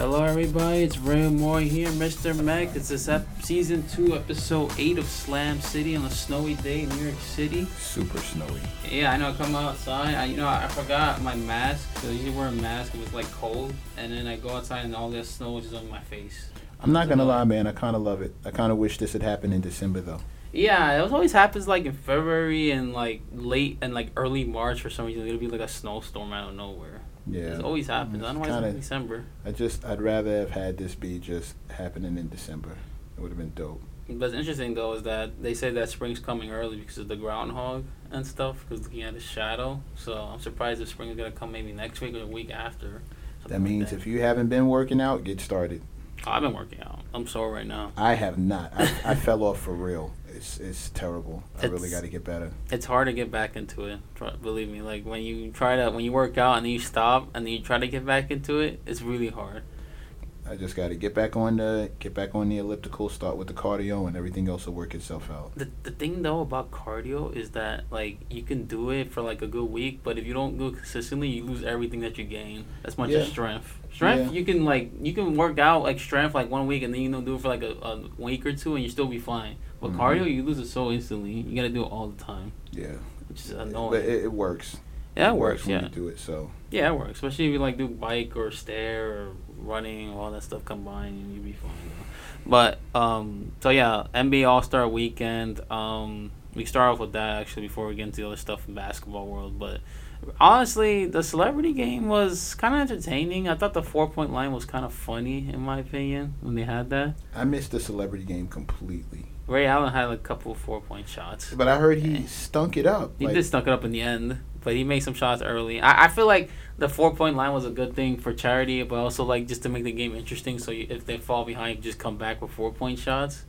Hello, everybody. It's Ray Moore here, Mr. Mac. It's this ep- season two, episode eight of Slam City on a snowy day in New York City. Super snowy. Yeah, I know. I come outside. I, you know, I forgot my mask. So I usually wear a mask. It was like cold, and then I go outside and all this snow is just on my face. I'm not gonna lie, man. I kind of love it. I kind of wish this had happened in December, though. Yeah, it always happens like in February and like late and like early March for some reason. It'll be like a snowstorm out of nowhere. Yeah, It always happens. I don't know why it's in December. I just I'd rather have had this be just happening in December. It would have been dope. But it's interesting though is that they say that spring's coming early because of the groundhog and stuff. Because looking at the shadow, so I'm surprised if spring is gonna come maybe next week or the week after. That means if you haven't been working out, get started. I've been working out. I'm sore right now. I have not. I, I fell off for real. It's it's terrible. I really got to get better. It's hard to get back into it. Try, believe me, like when you try to when you work out and then you stop and then you try to get back into it, it's really hard. I just got to get back on the get back on the elliptical. Start with the cardio, and everything else will work itself out. The the thing though about cardio is that like you can do it for like a good week, but if you don't do it consistently, you lose everything that you gain. That's much as Yeah. strength. Strength, Yeah. you can like you can work out like strength like one week and then you know do it for like a, a week or two and you still be fine. But Mhm. cardio, you lose it so instantly. You gotta do it all the time, Yeah, which is but annoying. it, it works. yeah, it works. when Yeah, you do it. So yeah, it works. Especially if you like do bike or stair or running, all that stuff combined, and you be fine. But um, so yeah, NBA All Star Weekend. Um, we start off with that actually before we get into the other stuff in basketball world. But honestly, the celebrity game was kind of entertaining. I thought the four point line was kind of funny in my opinion when they had that. I missed the celebrity game completely. Ray Allen had a couple four point shots. But I heard he stunk it up. He like, did stunk it up in the end, but he made some shots early. I, I feel like the four point line was a good thing for charity, but also like just to make the game interesting. So you, if they fall behind, you just come back with four point shots.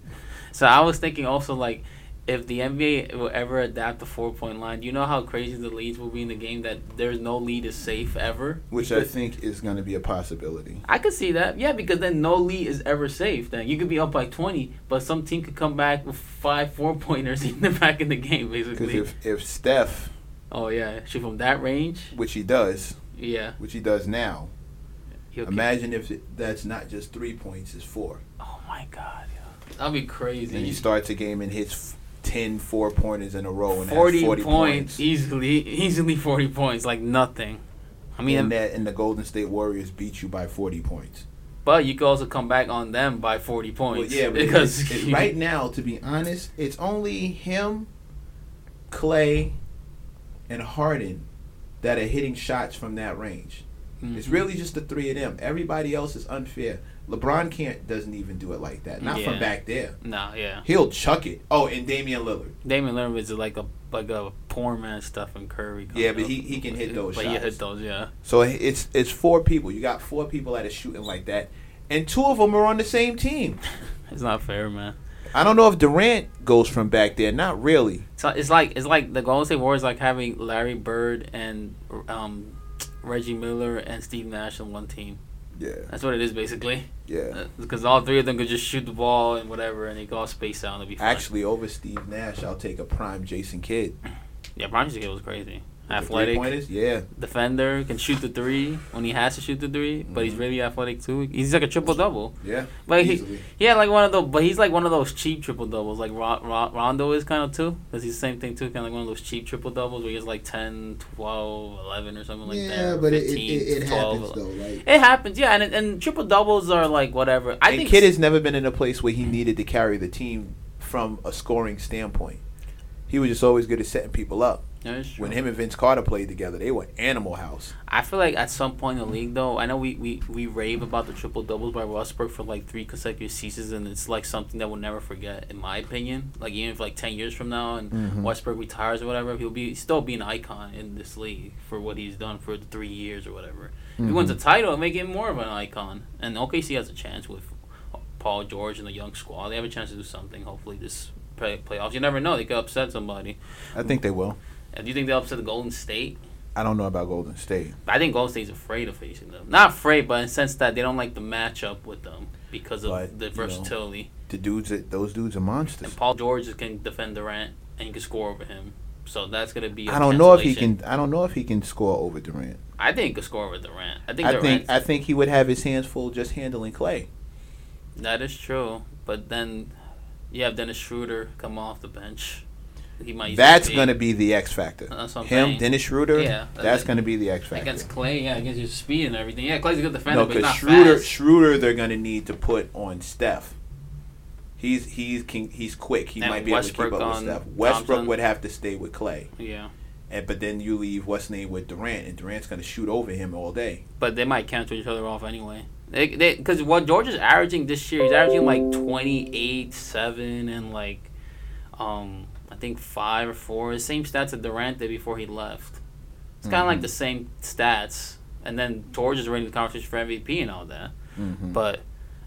So I was thinking also like if the NBA will ever adapt the four point line, do you know how crazy the leads will be in the game that there's no lead is safe ever? which I think is going to be a possibility. I could see that, yeah, because then no lead is ever safe. Then you could be up by twenty, but some team could come back with five four pointers in the back in the game, basically. Because if if Steph, oh yeah, shoot from that range, which he does, yeah. which he does now, He'll imagine if it, that's not just three points, it's four. Oh my god, yeah. That'd be crazy. And he starts a game and hits 10 four pointers in a row and 40, has 40 points, points. easily, easily 40 points, like nothing. I mean, and that and the Golden State Warriors beat you by 40 points. but you could also come back on them by 40 points. Well, yeah, because it's, it's right now, to be honest, it's only him, Clay, and Harden that are hitting shots from that range. Mhm. It's really just the three of them. Everybody else is unfair. LeBron can't doesn't even do it like that. Not Yeah. from back there. No, yeah. He'll chuck it. Oh, and Damian Lillard. Damian Lillard is like a like a poor man stuff and Curry. Yeah, but up. he- he can hit those But he hit those, yeah. So it's it's four people. You got four people that are shooting like that, and two of them are on the same team. It's not fair, man. I don't know if Durant goes from back there. Not really. So it's like it's like the Golden State Warriors like having Larry Bird and um, Reggie Miller and Steve Nash on one team. Yeah, That's what it is basically. yeah. Uh, because all three of them could just shoot the ball and whatever, and they go all space out and it'll be fine. Actually, over Steve Nash, I'll take a prime Jason Kidd. yeah, prime Jason Kidd was crazy. Athletic three-pointers? Yeah. defender, can shoot the three when he has to shoot the 3 but he's Mhm. really athletic too. He's like a triple double. Yeah. But he, easily. he had like one of those, but he's like one of those cheap triple doubles, like Ron, Ron, Rondo is kind of too. Cause he's the same thing too, kind of like one of those cheap triple doubles where he has like 10, 12, 11 or something like that. yeah, but it, it, it, it 12. happens though. Like, It happens, yeah, and and triple doubles are like whatever. I think Kidd has never been in a place where he needed to carry the team from a scoring standpoint. He was just always good at setting people up. Yeah, it's true. When him and Vince Carter played together, they were Animal House. I feel like at some point in the league, though, I know we, we, we rave about the triple doubles by Westbrook for like three consecutive seasons, and it's like something that we'll never forget, in my opinion. Like even if like ten years from now and Mhm. Westbrook retires or whatever, he'll be still be an icon in this league for what he's done for the three years or whatever. If he wins a Mhm. title, it'll make him more of an icon. And OKC has a chance with Paul George and the young squad. They have a chance to do something. Hopefully, this play, playoffs. You never know; they could upset somebody. I think they will. And do you think they'll upset the Golden State? I don't know about Golden State. I think Golden State's afraid of facing them. Not afraid, but in the sense that they don't like the matchup with them because of But, the you know, versatility. The dudes, that those dudes are monsters. And Paul George can defend Durant and he can score over him. So that's gonna be. I I don't know if he can. I don't know if he can score over Durant. I think he could score with Durant. I think I Durant. think I think he would have his hands full just handling Clay. that is true, but then you have Dennis Schroeder come off the bench. He might. That's going to be the X factor. That's what I'm Him, saying. Dennis Schroeder. Yeah, that's uh, going to be the X factor. against Clay. Yeah, against your speed and everything. Yeah, Clay's a good defender, No, but he's not Schroeder, fast. Schroeder, they're going to need to put on Steph. He's he's he's quick. He And might be able to keep up with Steph. Westbrook Thompson. would have to stay with Clay, Yeah, and but then you leave what's name with Durant, and Durant's going to shoot over him all day. but they might cancel each other off anyway. They because what George is averaging this year, he's averaging like twenty eight, seven, and like, um, think five or four. The same stats that Durant did before he left. It's kind of like Mhm. the same stats, and then George is running the conversation for MVP and all that. Mm-hmm. But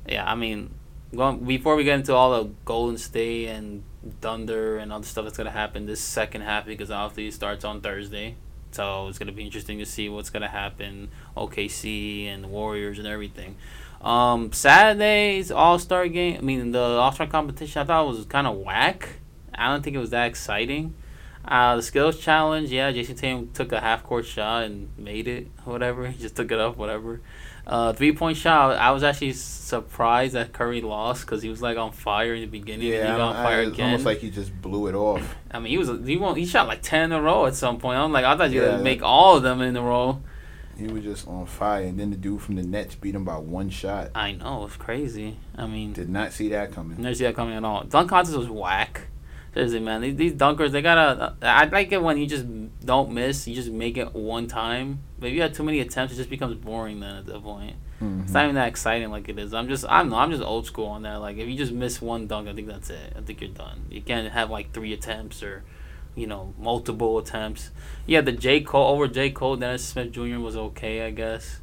yeah, I mean, going before we get into all the Golden State and Thunder and all the stuff that's gonna happen this second half because obviously it starts on Thursday, so it's gonna be interesting to see what's gonna happen. OKC and the Warriors and everything. Um, Saturday's All Star game. I mean, the All Star competition. I thought was kind of whack. I don't think it was that exciting. Uh, the skills challenge, yeah, Jayson Tatum took a half court shot and made it, whatever. He just took it up, whatever. Uh, three point shot, I was actually surprised that Curry lost because he was like on fire in the beginning. and Yeah, he I got on fire I- it's again. almost like he just blew it off. I mean, he was he won, he shot like ten in a row at some point. I'm like, I thought you were Yeah. gonna make all of them in a row. He was just on fire, and then the dude from the Nets beat him by one shot. I know it's crazy. I mean, Did not see that coming. Never see that coming at all. Dunk contest was whack. Seriously, man. These, these dunkers, they gotta. I like it when you just don't miss. You just make it one time. But if you have too many attempts, it just becomes boring. Then at that point, Mhm. it's not even that exciting like it is. I'm just. I don't know. I'm just old school on that. Like if you just miss one dunk, I think that's it. I think you're done. You can't have like three attempts or, you know, multiple attempts. Yeah, the J Cole over J Cole, Dennis Smith Jr. was okay, I guess.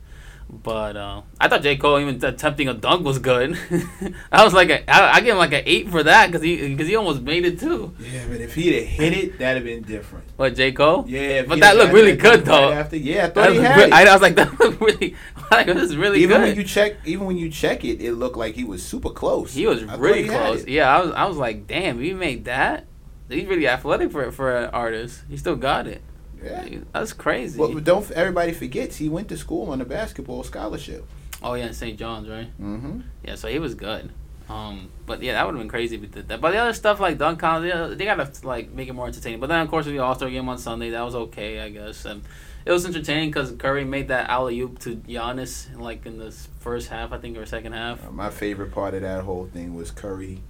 But uh, I thought J Cole even attempting a dunk was good. I was like, a, I, I give him like an eight for that because he because he almost made it too. Yeah, but if he'd have hit it, that'd have been different. What J Cole? Yeah, But that looked really good, dunk right though. After, yeah, I That thought he was had re- it. I, I was like, that looked really, like this is really even good. when you check, even when you check it, it looked like he was super close. he was I really he close. Yeah, I was I was like, damn, he made that. He's really athletic for for an artist. He still got it. Yeah. That's crazy. Well, don't everybody forgets he went to school on a basketball scholarship. oh yeah, in St. John's, right? Mm-hmm. Yeah, so he was good. Um, but yeah, that would have been crazy if he did that. But the other stuff like dunk yeah, they gotta like make it more entertaining. But then of course with the All Star game on Sunday, that was okay, I guess. And it was entertaining because Curry made that alley oop to Giannis like in the first half, I think, or second half. Uh, my favorite part of that whole thing was Curry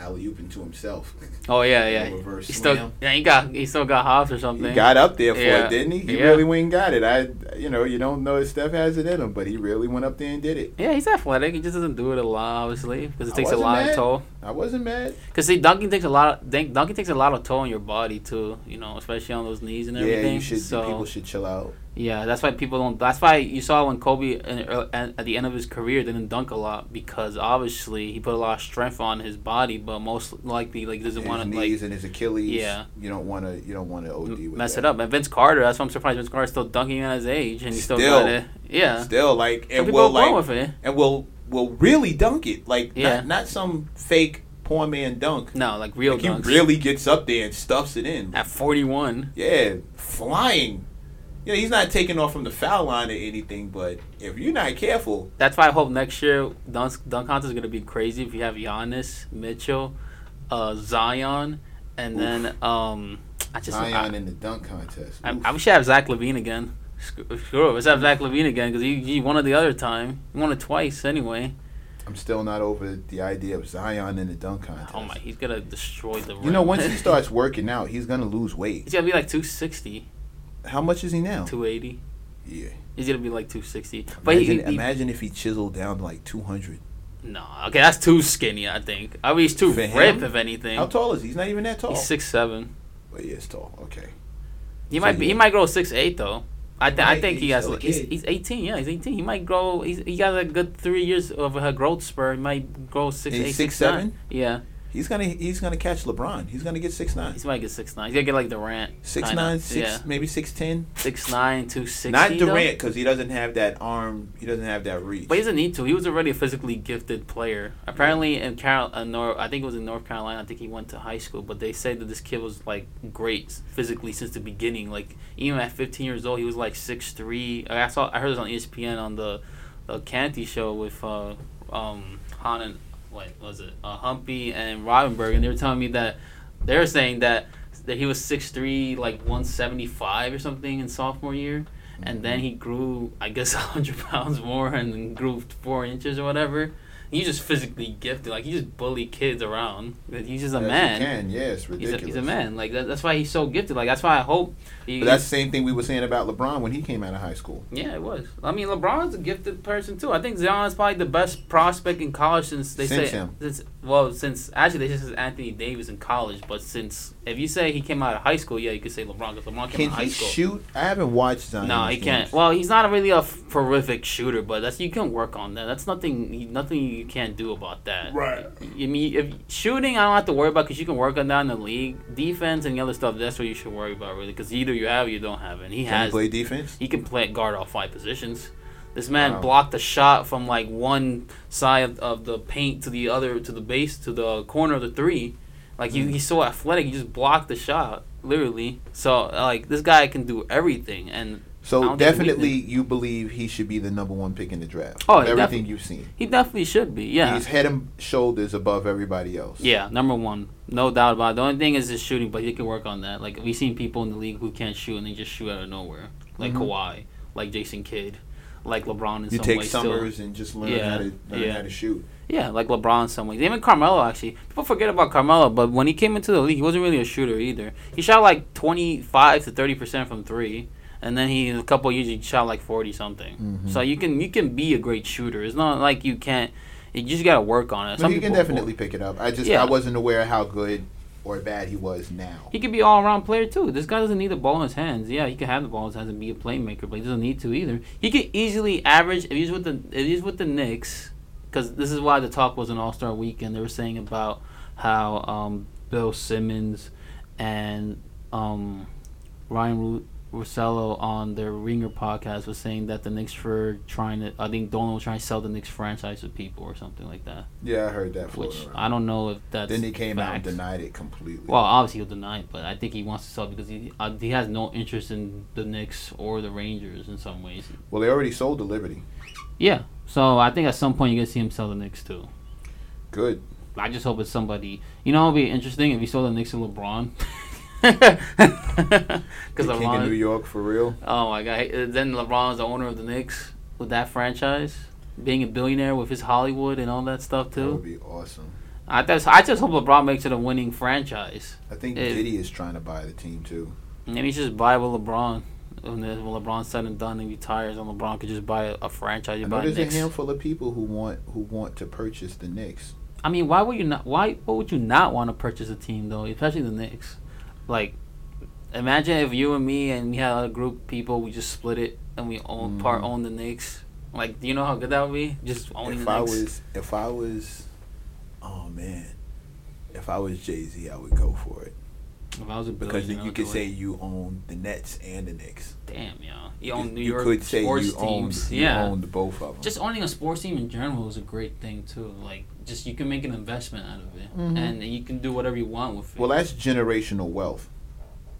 alley ooping to himself. Oh yeah, yeah. reverse He still, slam. yeah, he got, he still got hops or something. He got up there for Yeah. it, didn't he? He Yeah. really went and got it. I, you know, you don't know if Steph has it in him, but he really went up there and did it. yeah, he's athletic. He just doesn't do it a lot, obviously, because it takes a wasn't lot of toll. I wasn't mad. Because see, dunking takes a lot. Of, dunk- dunking takes a lot of toll on your body too. You know, especially on those knees and Yeah, everything. you should. so, people should chill out. Yeah, that's why people don't. That's why you saw when Kobe in, uh, at the end of his career didn't dunk a lot because obviously he put a lot of strength on his body, but most likely like doesn't want to knees like and his Achilles. Yeah. You don't want to. You don't want to OD with mess that. it up. And Vince Carter, that's why I'm surprised Vince Carter's still dunking at his age and he still, Still. got it. Yeah, Still, like, and will like, with it. and will will really dunk it. Like, Yeah. not not some fake poor man dunk. No, like real Like, he really gets up there and stuffs it in. at 41. Yeah, flying. You know, he's not taking off from the foul line or anything, but if you're not careful, That's why I hope next year dunk dunk contest is gonna be crazy if you have Giannis, Mitchell, uh, Zion, and Oof. then um, I just Zion I, in the dunk contest. I, I wish I have Zach LaVine again. Screw screw it, let's have Zach LaVine again because he, he won it the other time. He won it twice anyway. I'm still not over the idea of Zion in the dunk contest. Oh my, he's gonna destroy the. You know, once he starts working out, he's gonna lose weight. he's gonna be like 260, How much is he now? 280. Yeah. He's gonna be like 260. But he, Imagine, he, imagine if he chiseled down to like 200. no, okay, that's too skinny. I think. I mean, he's too For ripped if anything. How tall is he? He's not even that tall. He's six seven. But he is tall. Okay. He So might be. he- might grow six eight though. I, th- I think he has. He's, he's eighteen. Yeah, he's eighteen. He might grow. He's, he got a good three years of a growth spur. He might grow six He's eight, six, six, nine. seven? Yeah, He's gonna he's gonna catch LeBron. He's gonna get six nine. He's might get six nine. He's gonna get like Durant. Six kinda. nine, six Yeah, maybe six ten. six nine, two sixty. Not. Durant because he doesn't have that arm. He doesn't have that reach. But he doesn't need to. He was already a physically gifted player. Apparently, in Carol, uh, Nor- I think it was in North Carolina. I think he went to high school. But they said that this kid was like great physically since the beginning. Like even at 15 years old, he was like six three. I saw. I heard this on ESPN on the, the Canty show with uh, um, Han and what was it? Uh, Humpy and Robinberg, and they were telling me that they were saying that that he was six three, like 175 or something in sophomore year and then he grew, I guess, hundred pounds more, and grew four inches or whatever. He's just physically gifted. Like he just bully kids around. He's just a Yes, man. He can. Yeah, it's He's ridiculous. a, he's a man. Like that, that's why he's so gifted. Like that's why I hope. He, But that's the same thing we were saying about LeBron when he came out of high school. yeah, it was. I mean, LeBron's a gifted person too. I think Zion is probably the best prospect in college since they Since say him. since well since actually they just Anthony Davis in college, but since if you say he came out of high school, yeah, you could say LeBron because LeBron came Can out of high school. Can he shoot? I haven't watched Zion. No, he can't. Well, he's not really a prolific shooter, but that's you can work on that. That's nothing. Nothing you can't do about that. Right. I mean, if shooting, I don't have to worry about because you can work on that in the league. Defense and the other stuff, that's what you should worry about, really, because either you have it, or you don't have it. And he Can he play defense? He can play guard all five positions. This man Wow. blocked a shot from like one side of, of the paint to the other, to the base, to the corner of the three. Like he, Mm. he's so athletic, he just blocked the shot, literally. So like this guy can do everything, and So don't think we definitely, you believe he should be the number one pick in the draft. Oh, everything you've seen. he definitely should be. Yeah, He's head and shoulders above everybody else. Yeah, number one, no doubt about it. The only thing is his shooting, but he can work on that. Like we've seen people in the league who can't shoot and they just shoot out of nowhere, like Mhm. Kawhi, like Jason Kidd, like LeBron in You some take ways. summers Still. and just learn Yeah, how to learn yeah. how to shoot. Yeah, like LeBron in some ways. Even Carmelo actually. People forget about Carmelo, but when he came into the league, he wasn't really a shooter either. He shot like twenty five to thirty percent from three. And then he in a couple of years he shot like forty something. Mhm. So you can you can be a great shooter. It's not like you can't. You just gotta work on it. But Some he can definitely pick it up. I just Yeah. I wasn't aware how good or bad he was now. He could be all around player too. This guy doesn't need the ball in his hands. Yeah, he can have the ball in his hands and be a playmaker, but he doesn't need to either. He could easily average if he's with the if he's with the Knicks, because this is why the talk was an All Star weekend. They were saying about how um, Bill Simmons and um, Ryen Russillo on their Ringer podcast was saying that the Knicks were trying to. I think Dolan was trying to sell the Knicks franchise to people or something like that. Yeah, I heard that. Which. I don't know if that's. Then he came out and denied it completely. Well, obviously he'll deny it, but I think he wants to sell because he uh, he has no interest in the Knicks or the Rangers in some ways. well, they already sold the Liberty. Yeah, so I think at some point you're gonna see him sell the Knicks too. Good. I just hope it's somebody. You know, it'd be interesting if he sold the Knicks to LeBron. Because King of New York for real. Oh my God! Then LeBron's the owner of the Knicks with that franchise, being a billionaire with his Hollywood and all that stuff too. That would be awesome. I just I just hope LeBron makes it a winning franchise. I think It- Diddy is trying to buy the team too. Maybe he just buy with LeBron. When, when LeBron's said and done and retires, and LeBron could just buy a, franchise. You buy there's Knicks. a handful of people who want who want to purchase the Knicks. I mean, why would you not? Why? What would you not want to purchase a team though? Especially the Knicks. Like, imagine if you and me and we had a group of people, we just split it and we own part Mhm. own the Knicks. Like, do you know how good that would be? Just owning if the I was if I was oh man. If I was Jay Z, I would go for it if I was a because then you could say it. you own the Nets and the Knicks. damn, yo, you own New you York could say sports you owned, teams. you yeah, owned both of them. just owning a sports team in general is a great thing too. Like, just you can make an investment out of it, Mhm. and you can do whatever you want with it. well, that's generational wealth,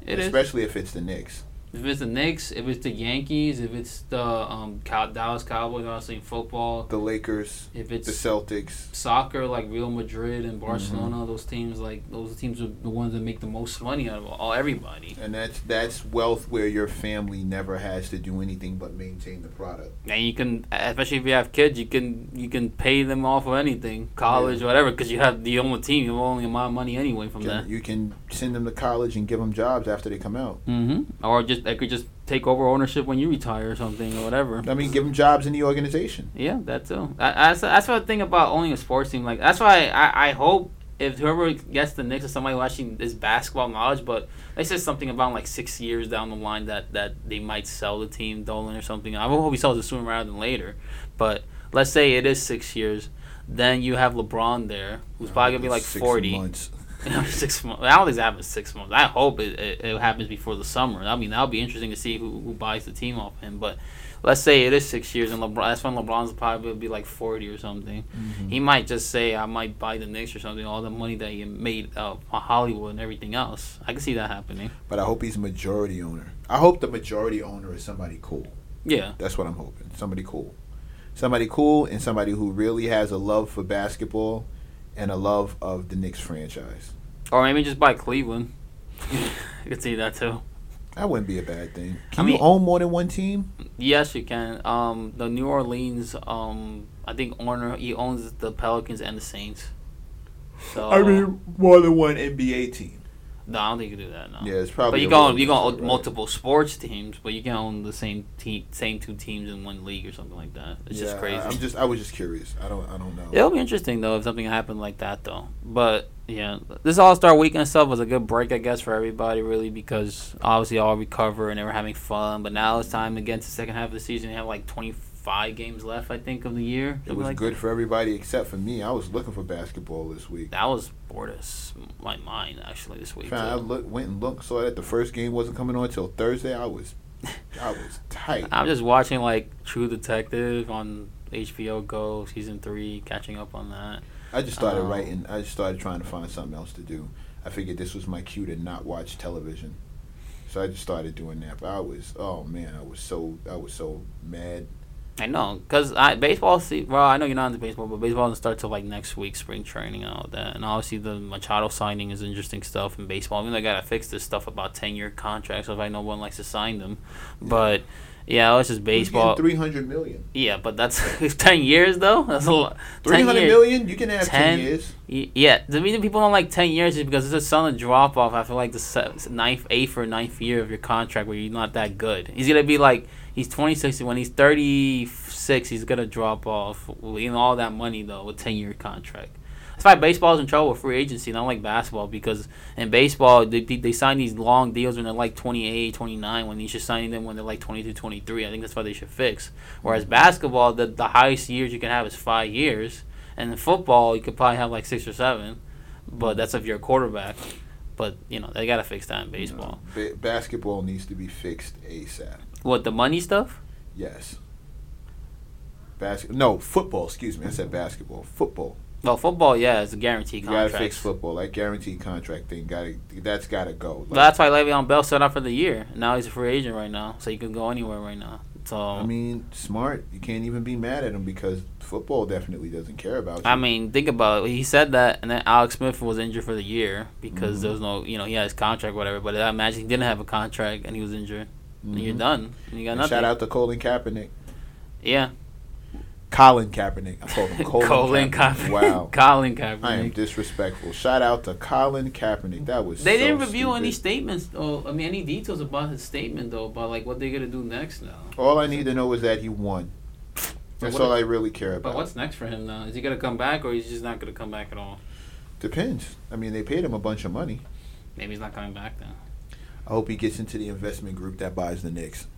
it is. especially if it's the Knicks. If it's the Knicks, if it's the Yankees, if it's the um Cow- Dallas Cowboys, obviously in football, The Lakers, if it's the Celtics. soccer like Real Madrid and Barcelona, Mm-hmm. those teams like those teams are the ones that make the most money out of all everybody. And that's that's wealth where your family never has to do anything but maintain the product. And you can, especially if you have kids, you can you can pay them off of anything, college, whatever, because you have the own team. You have only amount of money anyway from You that. you can send them to college and give them jobs after they come out. Mm-hmm. Or just they could just take over ownership when you retire or something or whatever. I mean, give them jobs in the organization. Yeah, that too. That, that's that's what I think about owning a sports team. Like that's why I, I hope if whoever gets the Knicks is somebody who actually is basketball knowledge, but they said something about like six years down the line that that they might sell the team, Dolan or something. I hope he sells it sooner rather than later. But let's say it is six years, Then you have LeBron there, who's probably gonna be like Six forty. months. six months. I don't think it happens six months. I hope it, it, it happens before the summer. I mean, that'll be interesting to see who, who buys the team off him. But let's say it is six years, and LeBron. That's when LeBron's probably be like forty or something. Mm-hmm. He might just say, "I might buy the Knicks or something." All the money that he made uh, on Hollywood and everything else. I can see that happening. But I hope he's majority owner. I hope the majority owner is somebody cool. Yeah, That's what I'm hoping. Somebody cool. Somebody cool and somebody who really has a love for basketball and a love of the Knicks franchise. or maybe just buy Cleveland. you could see that too. That wouldn't be a bad thing. Can I you own more than one team? Yes, you can. Um, the New Orleans, um, I think owner he owns the Pelicans and the Saints. So I mean, more than one NBA team. No, I don't think you can do that. No. Yeah, it's probably. But you can you can own right? multiple sports teams, but you can own the same team, same two teams in one league or something like that. It's just crazy. I'm just. I was just curious. I don't. I don't know. It'll be interesting though if something happened like that though. But yeah, this All Star Weekend stuff was a good break, I guess, for everybody really because obviously all recover and they were having fun. But now it's time get to the second half of the season. You have like 25 games left, I think, of the year. It was like good for everybody except for me. I was looking for basketball this week. That was bored as my mind actually this week. I look, went and looked, saw that the first game wasn't coming on until Thursday. I was, I was tight. I'm just watching like True Detective on HBO Go season three, catching up on that. I just started Um, writing. I just started trying to find something else to do. I figured this was my cue to not watch television, so I just started doing that. But I was, oh man, I was so, I was so mad. I know, cause I baseball. See, well, I know you're not into baseball, but baseball doesn't start till like next week, spring training and all that. And obviously, the Machado signing is interesting stuff in baseball. I mean, they gotta fix this stuff about ten year contracts. So if I no one likes to sign them, but yeah, it's just baseball. Three hundred million. Yeah, but that's ten years though. That's a lot. Three 10 hundred million. You can have ten, 10 years. Y- Yeah, the reason people don't like ten years is because it's a sudden drop off after like the se- ninth, eighth or ninth year of your contract where you're not that good. He's gonna be like he's twenty six when he's thirty six. He's gonna drop off. You know all that money though with ten year contract. That's why baseball's in trouble with free agency, not like basketball, because in baseball they they sign these long deals when they're like 28, 29, when you should sign them when they're like 22, 23. I think that's why they should fix. Whereas basketball, the the highest years you can have is five years. And in football, you could probably have like six or seven, but that's if you're a quarterback. But you know they gotta fix that in baseball. Ba- basketball needs to be fixed ASAP. What the money stuff? Yes. Basket. No, football. Excuse me. I said basketball. Football. Well, football, yeah, it's a guaranteed You gotta contract. fix football. That guaranteed contract thing. Got. That's got to go. But that's why Le'Veon Bell set up for the year. Now he's a free agent right now, so he can go anywhere right now. So I mean, smart. You can't even be mad at him because football definitely doesn't care about you. I mean, think about it. He said that, and then Alex Smith was injured for the year because Mhm. there was no, you know, he had his contract, whatever. But I imagine he didn't have a contract and he was injured. And you're mm-hmm. done. You got And nothing. shout out to Colin Kaepernick. Yeah. Colin Kaepernick. I called him Colin, Colin Kaepernick. Kaepernick. Wow. Colin Kaepernick. I am disrespectful. Shout out to Colin Kaepernick. That was They so didn't review any statements, though. I mean, any details about his statement, though, about like what they're gonna do next now. All I need to know is that he won. That's what- all I really care about. But what's next for him now? Is he gonna come back, or he's just not gonna come back at all? Depends. I mean, they paid him a bunch of money. Maybe he's not coming back then. I hope he gets into the investment group that buys the Knicks.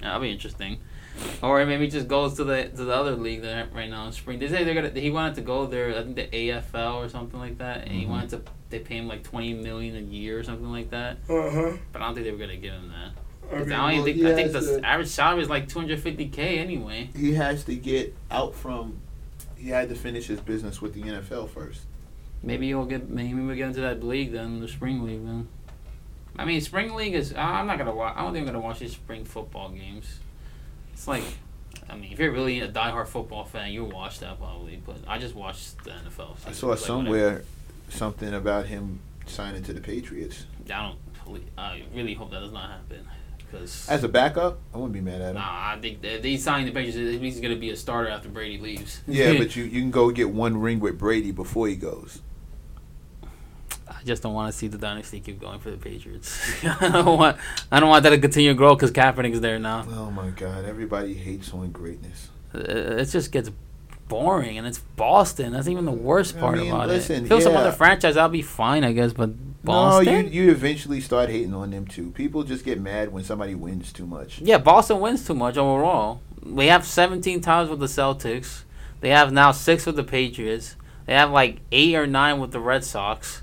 That'll be interesting. Or maybe just goes to the to the other league that right now in spring. They say they're gonna. He wanted to go there. I think the AFL or something like that, and he Mhm. wanted to. They pay him like twenty million a year or something like that. Uh-huh. But I don't think they were gonna give him that. I, mean, don't even well, think. I think the to- average salary is like two hundred fifty k anyway. He has to get out from. He had to finish his business with the NFL first. Maybe he'll get. Maybe we'll get into that league then, the spring league then. I mean, spring league is. I'm not gonna watch. I don't think I'm gonna watch these spring football games. It's like, I mean, if you're really a diehard football fan, you'll watch that probably. But I just watched the NFL. I saw like, somewhere something about him signing to the Patriots. I don't. I really hope that does not happen. Because as a backup. I wouldn't be mad at him. nah, I think that they signed the Patriots. He's gonna be a starter after Brady leaves. Yeah, but you, you can go get one ring with Brady before he goes. I just don't want to see the dynasty keep going for the Patriots. I don't want. I don't want that to continue to grow because Kaepernick's there now. Oh my God! Everybody hates on greatness. Uh, it just gets boring, and it's Boston. That's even the worst I part mean, about listen, it. If it was some other franchise, I'll be fine, I guess. But Boston? No, you you eventually start hating on them too. People just get mad when somebody wins too much. yeah, Boston wins too much overall. We have 17 times with the Celtics. They have now six with the Patriots. They have like eight or nine with the Red Sox.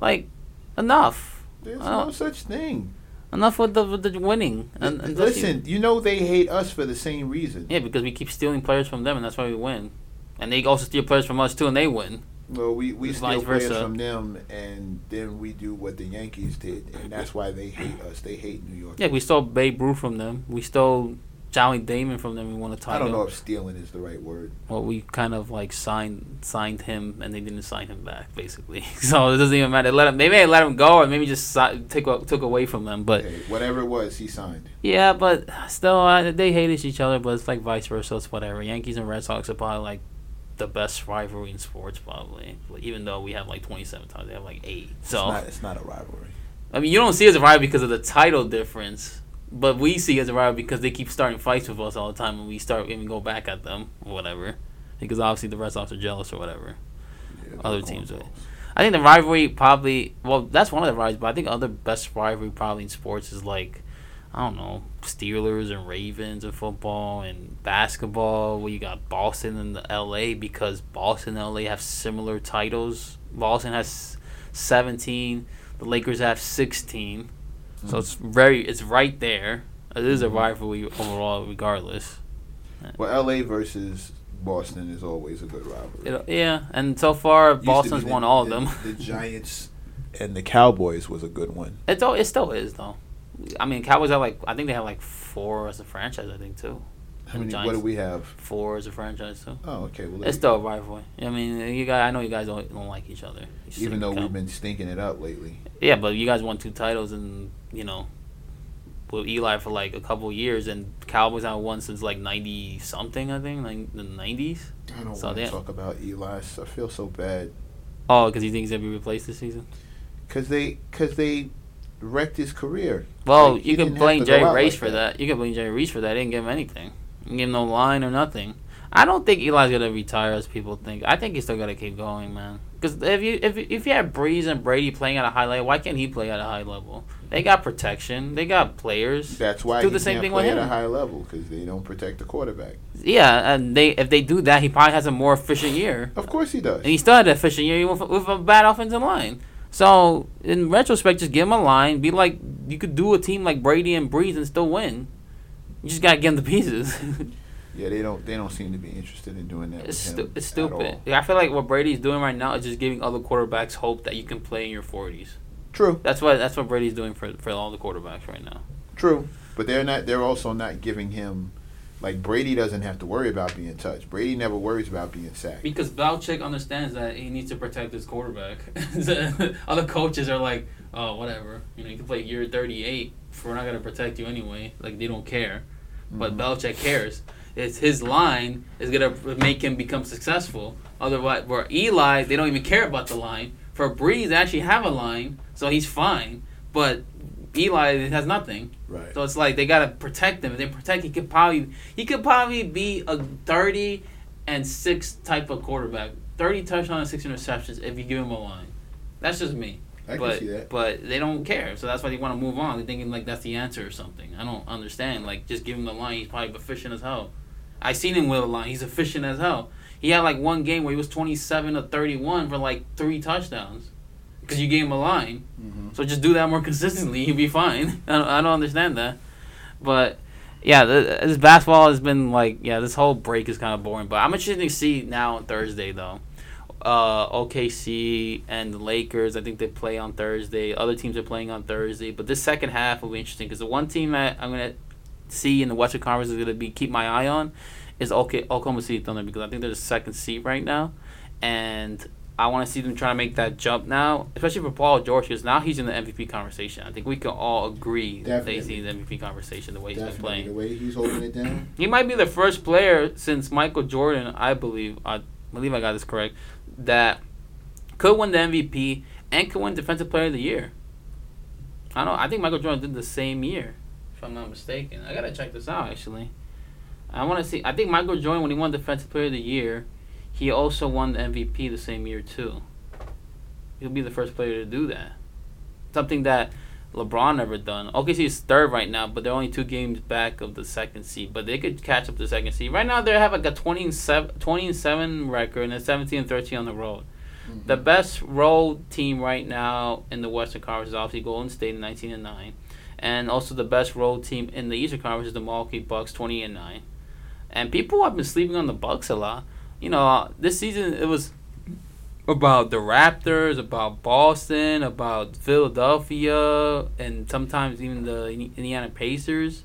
Like, enough. There's Oh. no such thing. Enough with the with the winning. And, and Listen, you know they hate us for the same reason. Yeah, because we keep stealing players from them, and that's why we win. And they also steal players from us too, and they win. Well, we, we steal players from them, and then we do what the Yankees did, and that's why they hate us. They hate New York. Yeah, we stole Babe Ruth from them. We stole Johnny Damon from them. We won a title. I don't know if stealing is the right word. Well, we kind of like signed signed him, and they didn't sign him back, basically. So it doesn't even matter. Let him. They may have let him go, or maybe just si- took took away from them. But Hey, whatever it was, he signed. yeah, but still, uh, they hated each other. But it's like vice versa. It's whatever. Yankees and Red Sox are probably like the best rivalry in sports, probably. Even though we have like twenty seven times, they have like eight. So it's not, it's not a rivalry. I mean, you don't see it as a rivalry because of the title difference, but we see it as a rival because they keep starting fights with us all the time, and we start and we go back at them or whatever. Because obviously the Red Sox are jealous or whatever. Yeah, Other teams. I think the rivalry probably well, that's one of the rivalries, but I think other best rivalry probably in sports is like I don't know Steelers and Ravens in football and basketball. Where you got Boston and the L.A. because Boston and L.A. have similar titles. Boston has seventeen. The Lakers have sixteen. So it's very it's right there. It is a Mhm. rivalry overall, regardless. Well, L.A. versus Boston is always a good rivalry. It, yeah, and so far Used to Boston's be the- won all of the- them. The Giants and the Cowboys was a good one. It though it still is though. I mean, Cowboys have like I think they have like four as a franchise. I think too. How many? Giants- What do we have? Four as a franchise too. Oh, okay. Well, It's still a rivalry. I mean, you guys. I know you guys don't, don't like each other. Even though we've been stinking it up lately. Yeah, but you guys won two titles and you know, with Eli for like a couple years, and Cowboys haven't won since like ninety something. I think like the nineties. I don't So want to talk about Eli. I feel so bad Oh, because he thinks he's gonna be replaced this season? because they because they wrecked his career. Well, Like, you can blame Jerry Reese like for that. that. You can blame Jerry Reese for that. They didn't give him anything. Give him no line or nothing. I don't think Eli's gonna retire as people think. I think he's still gonna keep going, man. Because if you if if you had Brees and Brady playing at a high level, why can't he play at a high level? They got protection. They got players. That's why Do he the same can't thing play with at a high level because they don't protect the quarterback. Yeah, and they if they do that, he probably has a more efficient year. Of course he does. And he still had an efficient year with, with a bad offensive line. So in retrospect, just give him a line. Be like you could do a team like Brady and Brees and still win. You just gotta give him the pieces. Yeah, they don't. They don't seem to be interested in doing that. it's with stu- him it's at stupid. all. Yeah, I feel like what Brady's doing right now is just giving other quarterbacks hope that you can play in your forties. True, That's what that's what Brady's doing for for all the quarterbacks right now. true. But they're not. They're also not giving him. Like Brady doesn't have to worry about being touched. Brady never worries about being sacked. Because Belichick understands that he needs to protect his quarterback. Other coaches are like, oh, whatever. You know, you can play year 38. We're not going to protect you anyway. Like, they don't care. But Mhm. Belichick cares. It's his line is going to make him become successful. Otherwise, where Eli, they don't even care about the line. For Brees, they actually have a line, so he's fine. But Eli has nothing. Right. So it's like they gotta protect him. If they protect, he could probably he could probably be a thirty and six type of quarterback. Thirty touchdowns and six interceptions if you give him a line. That's just me. I can but see that. but they don't care, so that's why they want to move on. They're thinking like that's the answer or something. I don't understand. Like just give him the line. He's probably efficient as hell. I seen him with a line. He's efficient as hell. He had like one game where he was twenty seven to thirty one for like three touchdowns because you gave him a line. hmm So just do that more consistently, He'll be fine. I don't, I don't understand that, but yeah, this basketball has been like yeah, this whole break is kind of boring. But I'm interested to see now on Thursday though. Uh, OKC and the Lakers, I think they play on Thursday. Other teams are playing on Thursday, but this second half will be interesting because the one team that I'm gonna see in the Western Conference is gonna be keep my eye on is OK Oklahoma City Thunder because I think they're the second seed right now, and I want to see them try to make that jump now, especially for Paul George because now he's in the MVP conversation. I think we can all agree that he's Definitely. in the MVP conversation the way he's been playing. the way he's holding it down. He might be the first player since Michael Jordan, I believe, I believe I got this correct, that could win the MVP and could win Defensive Player of the Year. I don't. I think Michael Jordan did the same year, if I'm not mistaken. I gotta check this out actually. I want to see. I think Michael Jordan, when he won Defensive Player of the Year, he also won the MVP the same year too. He'll be the first player to do that. Something that LeBron never done. OKC is third right now, but they're only two games back of the second seed. But they could catch up to the second seed. Right now, they have like a 20 and 7, 20 and 7 record and a 17 and 13 on the road. Mhm. The best road team right now in the Western Conference is obviously Golden State in 19 and 9. And also the best road team in the Eastern Conference is the Milwaukee Bucks 20 and 9. And people have been sleeping on the Bucks a lot. You know, this season it was about the Raptors, about Boston, about Philadelphia, and sometimes even the Indiana Pacers.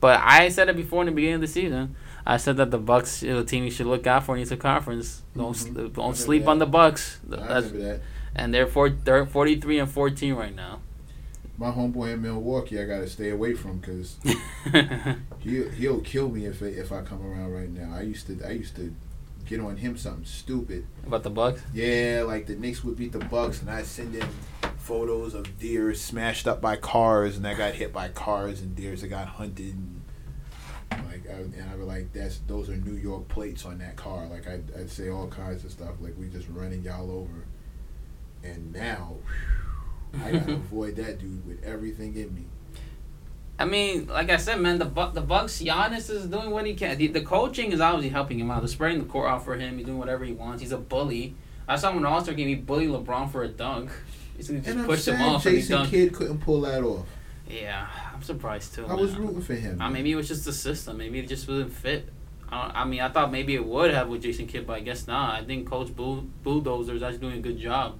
But I said it before in the beginning of the season. I said that the Bucks are the team you should look out for in the Conference. Don't Mhm. don't sleep that. on the Bucks. I That's, remember that. and they're four, they're 43 and 14 right now. My homeboy in Milwaukee, I gotta stay away from because he'll he'll kill me if if I come around right now. I used to I used to get on him something stupid. About the Bucks? Yeah, like the Knicks would beat the Bucks, and I send him photos of deer smashed up by cars, and I got hit by cars and deers that got hunted. And, like, I, and I was like, "That's those are New York plates on that car." Like, I'd, I'd say all kinds of stuff, like we just running y'all over. And now, I gotta avoid that dude with everything in me. I mean, like I said, man, the Bu- the Bucks, Giannis is doing what he can. The, the coaching is obviously helping him out. They're spreading the court out for him. He's doing whatever he wants. He's a bully. I saw him in the All Star game. He bullied LeBron for a dunk. He's just and I'm him off Jason. Kidd couldn't pull that off. Yeah, I'm surprised too. I was rooting for him. Uh, maybe it was just the system. Maybe it just wasn't fit. I, I mean, I thought maybe it would have with Jason Kidd, but I guess not. I think Coach Bull, Bulldozer is actually doing a good job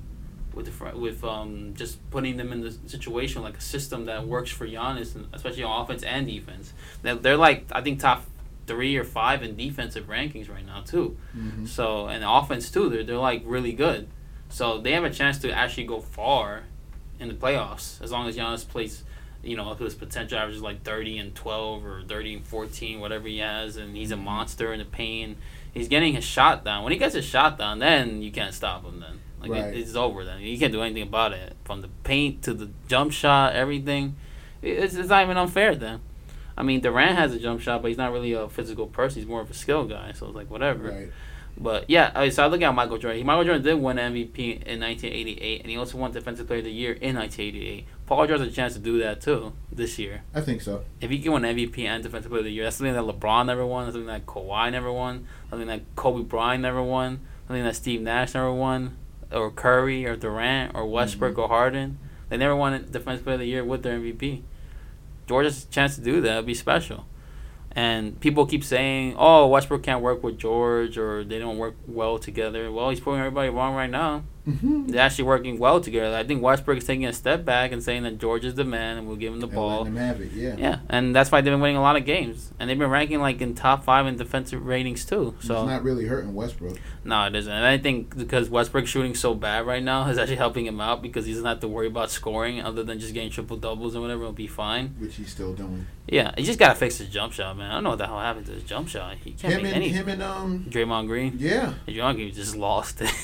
with the with um just putting them in the situation like a system that works for Giannis, and especially on offense and defense. They're, they're like I think top three or five in defensive rankings right now too. Mhm. So and offense too, they're they're like really good. So they have a chance to actually go far in the playoffs as long as Giannis plays, you know, up to his potential averages like thirty and twelve or thirty and fourteen, whatever he has, and he's a monster in the paint. He's getting his shot down. When he gets his shot down, then you can't stop him. Then like Right. it, it's over. Then you can't do anything about it. From the paint to the jump shot, everything. It- It's, it's not even unfair then. I mean, Durant has a jump shot, but he's not really a physical person. He's more of a skill guy. So it's like whatever. Right. But yeah, I so I look at Michael Jordan. Michael Jordan did win MVP in 1988, and he also won Defensive Player of the Year in 1988. Paul George has a chance to do that too this year. I think so. If he can win MVP and Defensive Player of the Year, that's something that LeBron never won. That's something that Kawhi never won. Something that Kobe Bryant never won. Something that Steve Nash never won, or Curry, or Durant, or Westbrook, mm-hmm. or Harden. They never won a Defensive Player of the Year with their MVP. George has a chance to do that. It'd be special. And people keep saying, "Oh, Westbrook can't work with George, or they don't work well together." Well, he's proving everybody wrong right now. Mm-hmm. They're actually working well together. I think Westbrook is taking a step back and saying that George is the man, and we'll give him the ball. Them have it. Yeah. Yeah, and that's why they've been winning a lot of games, and they've been ranking like in top five in defensive ratings too. So it's not really hurting Westbrook. no, it isn't. And I think because Westbrook's shooting so bad right now is actually helping him out because he doesn't have to worry about scoring other than just getting triple doubles and whatever. He'll be fine. which he's still doing. Yeah, he just gotta fix his jump shot, man. I don't know what the hell happened to his jump shot. He can't Him make and any. him and um Draymond Green. yeah. Draymond Green just lost it.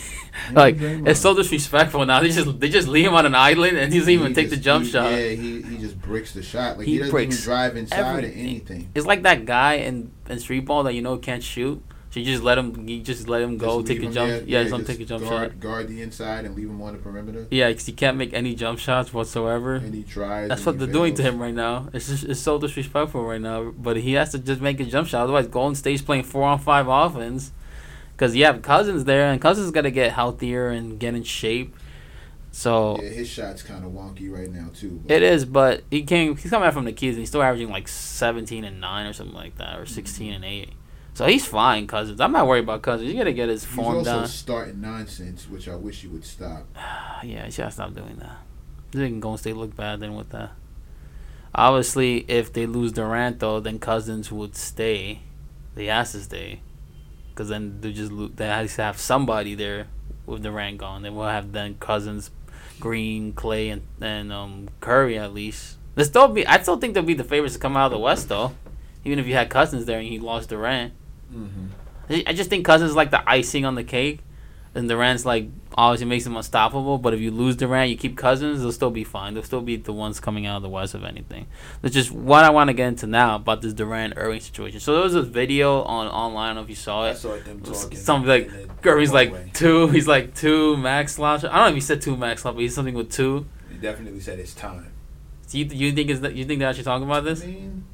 like it's so disrespectful now. They just they just leave him on an island and he doesn't even He take the jump he- shot. Yeah, he, he just bricks the shot. Like He he, doesn't even drive inside or anything. It's like that guy in, in street ball that you know can't shoot. So you just let him. You just let him go Just take a him jump. yeah, just let him take a jump guard, shot. Guard the inside and leave him on the perimeter. Yeah, because he can't make any jump shots whatsoever. And he tries. That's what they're doing to him right now. It's just it's so disrespectful right now. But he has to just make a jump shot. Otherwise, Golden State's playing four on five offense. Because you have Cousins there, and Cousins got to get healthier and get in shape. So Yeah, his shot's kind of wonky right now too. It is, but he came. He's coming out from the Keys, and he's still averaging like seventeen and nine or something like that, or mm-hmm. 16 and eight. So he's fine, Cousins. I'm not worried about Cousins. You gotta get his He's form also down. starting nonsense, which I wish he would stop. yeah, he gotta stop doing that. They can Golden State look bad then with that. Obviously, if they lose Durant though, then Cousins would stay. They has to stay, because then they just lo- they have to have somebody there with Durant gone. They will have then Cousins, Green, Clay, and and um, Curry at least. They still be. I still think they'll be the favorites to come out of the West though, even if you had Cousins there and he lost Durant. Mm-hmm. I I just think Cousins is like the icing on the cake, and Durant's like obviously makes them unstoppable. But if you lose Durant, you keep Cousins, they'll still be fine. They'll still be the ones coming out of the West, if anything. That's just what I want to get into now about this Durant Irving situation. So there was a video on online. I don't know if you saw it. I it. saw them talking. Something like Irving's like two. He's like two max launch. I don't know if he said two max launch, but he's something with two. He definitely said it's time. Do you, you think is that you think they're actually talking about I this? mean,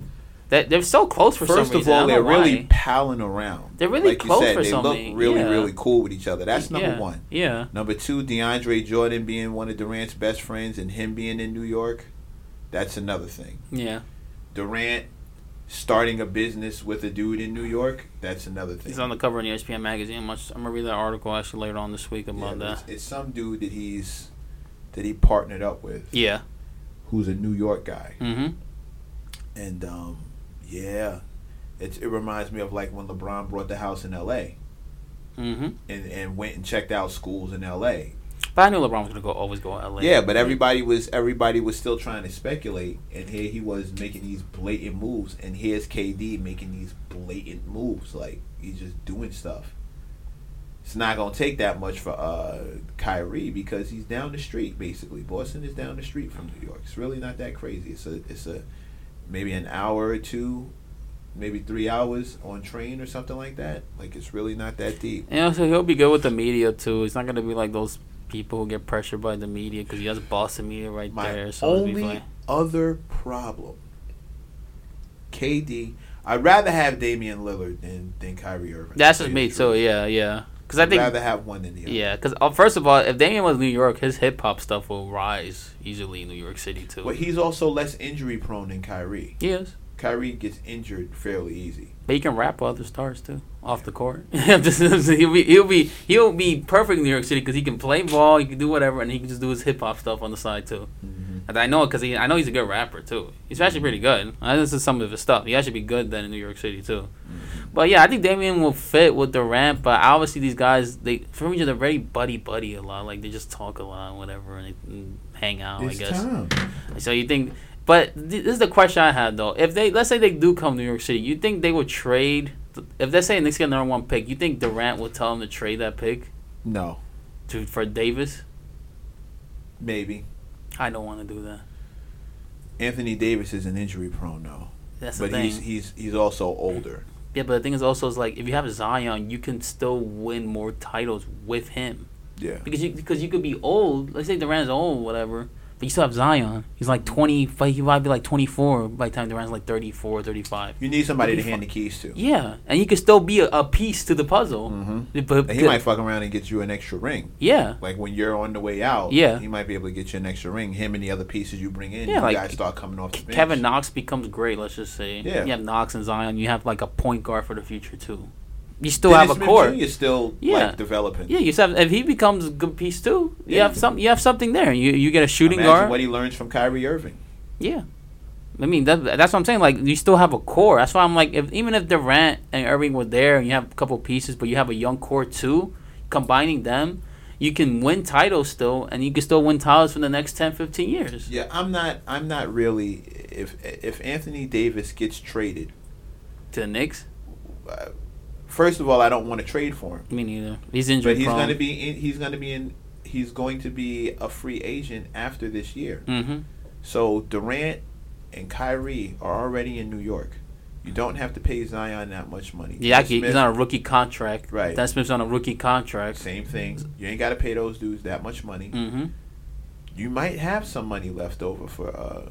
That they're so close for first some of reason. I all, they're really why. palling around. They're really like close you said, for they something. look really, Yeah. really cool with each other. That's number yeah. one. Yeah. Number two, DeAndre Jordan being one of Durant's best friends and him being in New York, that's another thing. Yeah. Durant starting a business with a dude in New York, that's another thing. He's on the cover of the ESPN magazine. I'm gonna read that article actually later on this week Yeah, about but that. it's, it's some dude that he's that he partnered up with, Yeah. who's a New York guy, Mm-hmm. and um, yeah, it it reminds me of like when LeBron brought the house in L.A. Mm-hmm. and and went and checked out schools in L.A. But I knew LeBron was gonna go always go LA. Yeah, but everybody was everybody was still trying to speculate, and here he was making these blatant moves, and here's KD making these blatant moves, like he's just doing stuff. It's not gonna take that much for uh, Kyrie because he's down the street. Basically, Boston is down the street from New York. It's really not that crazy. It's a it's a maybe an hour or two, maybe three hours on train or something like that. Like it's really not that deep. And also he'll be good with the media too. He's not gonna be like those people who get pressured by the media because he has Boston media right My there. So it'll only other problem, KD. I'd rather have Damian Lillard than than Kyrie Irving. That's just me too. Yeah, yeah. Because I I'd think rather have one than the other. yeah. Because uh, first of all, if Damian was in New York, his hip hop stuff will rise easily in New York City too. But he's also less injury prone than Kyrie. he is. Kyrie gets injured fairly easy. But he can rap with other stars too, off the court. he'll be he'll be he'll be perfect in New York City because he can play ball, he can do whatever, and he can just do his hip hop stuff on the side too. And I know because he I know he's a good rapper too. He's actually pretty good. I this is some of his stuff. He actually be good then in New York City too. Mm-hmm. But yeah, I think Damian will fit with Durant. But obviously these guys they for me they're very buddy buddy a lot. Like they just talk a lot, and whatever, and, they, and hang out. It's I guess. time. So you think? But th- this is the question I had though. If they let's say they do come to New York City, you think they would trade? If they say Knicks get number one pick, you think Durant would tell them to trade that pick No, to for Davis? maybe. I don't want to do that. Anthony Davis is an injury prone though, That's the but thing. he's he's he's also older. yeah, but the thing is also is like if you have Zion, you can still win more titles with him Yeah. because you because you could be old. Let's say Durant's old, whatever. But you still have Zion. He's like twenty. He might be like twenty four by the time Durant's like 34, 35. You need somebody to hand the keys to. Yeah, and you could still be a, a piece to the puzzle. Mm-hmm. But And he might fuck around and get you an extra ring. yeah, Like when you're on the way out, Yeah. he might be able to get you an extra ring. Him and the other pieces you bring in, Yeah, you like guys start coming off the bench. Kevin Knox becomes great. Let's just say. Yeah. You have Knox and Zion. You have like a point guard for the future too. You still Dennis have a core. Jr. still Yeah. like developing. Yeah, you have, if he becomes a good piece too, you Yeah. have some. You have something there. You you get a shooting Imagine guard. what he learns from Kyrie Irving. yeah. I mean that, that's what I'm saying. Like you still have a core. That's why I'm like, if even if Durant and Irving were there, and you have a couple pieces, but you have a young core too, combining them, you can win titles still, and you can still win titles for the next 10, 15 years. Yeah, I'm not. I'm not really. If if Anthony Davis gets traded, To the Knicks, uh, first of all, I don't want to trade for him. me neither. He's injured. But he's prone. going to be. In, he's going to be in. He's going to be a free agent after this year. Mm-hmm. So Durant and Kyrie are already in New York. You don't have to pay Zion that much money. Yeah, Dennis he's on a rookie contract. Right. Dan Smith's on a rookie contract. Same thing. You ain't got to pay those dudes that much money. Mm-hmm. You might have some money left over for. Uh,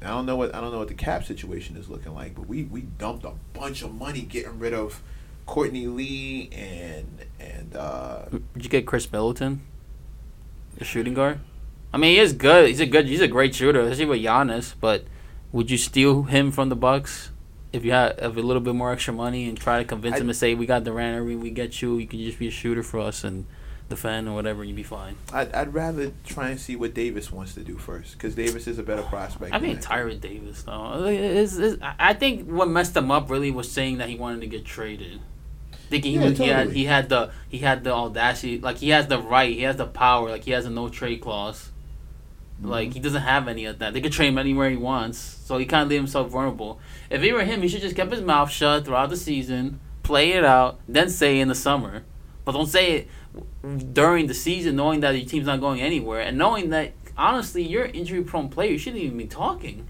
I don't know what I don't know what the cap situation is looking like, but we we dumped a bunch of money getting rid of Courtney Lee and and uh, Did you get Khris Middleton, the shooting guard? I mean, he is good. He's a good. He's a great shooter, especially with Giannis. But would you steal him from the Bucks if you had have a little bit more extra money and try to convince I- him to say, "We got Durant, Irving, we get you. You can just be a shooter for us and defend or whatever, and you'd be fine." I'd, I'd rather try and see what Davis wants to do first because Davis is a better prospect. I that. Tyree Davis though. It's, it's, I think what messed him up really was saying that he wanted to get traded. Thinking he, Yeah, was, he had he had the he had the audacity, like he has the right, he has the power, like he has a no trade clause. Mm-hmm. Like he doesn't have any of that. They could trade him anywhere he wants, so he kind of leave himself vulnerable. If he were him, he should just kept his mouth shut throughout the season, play it out, then say in the summer. But don't say it during the season, knowing that your team's not going anywhere, and knowing that honestly, you're an injury prone player. You shouldn't even be talking.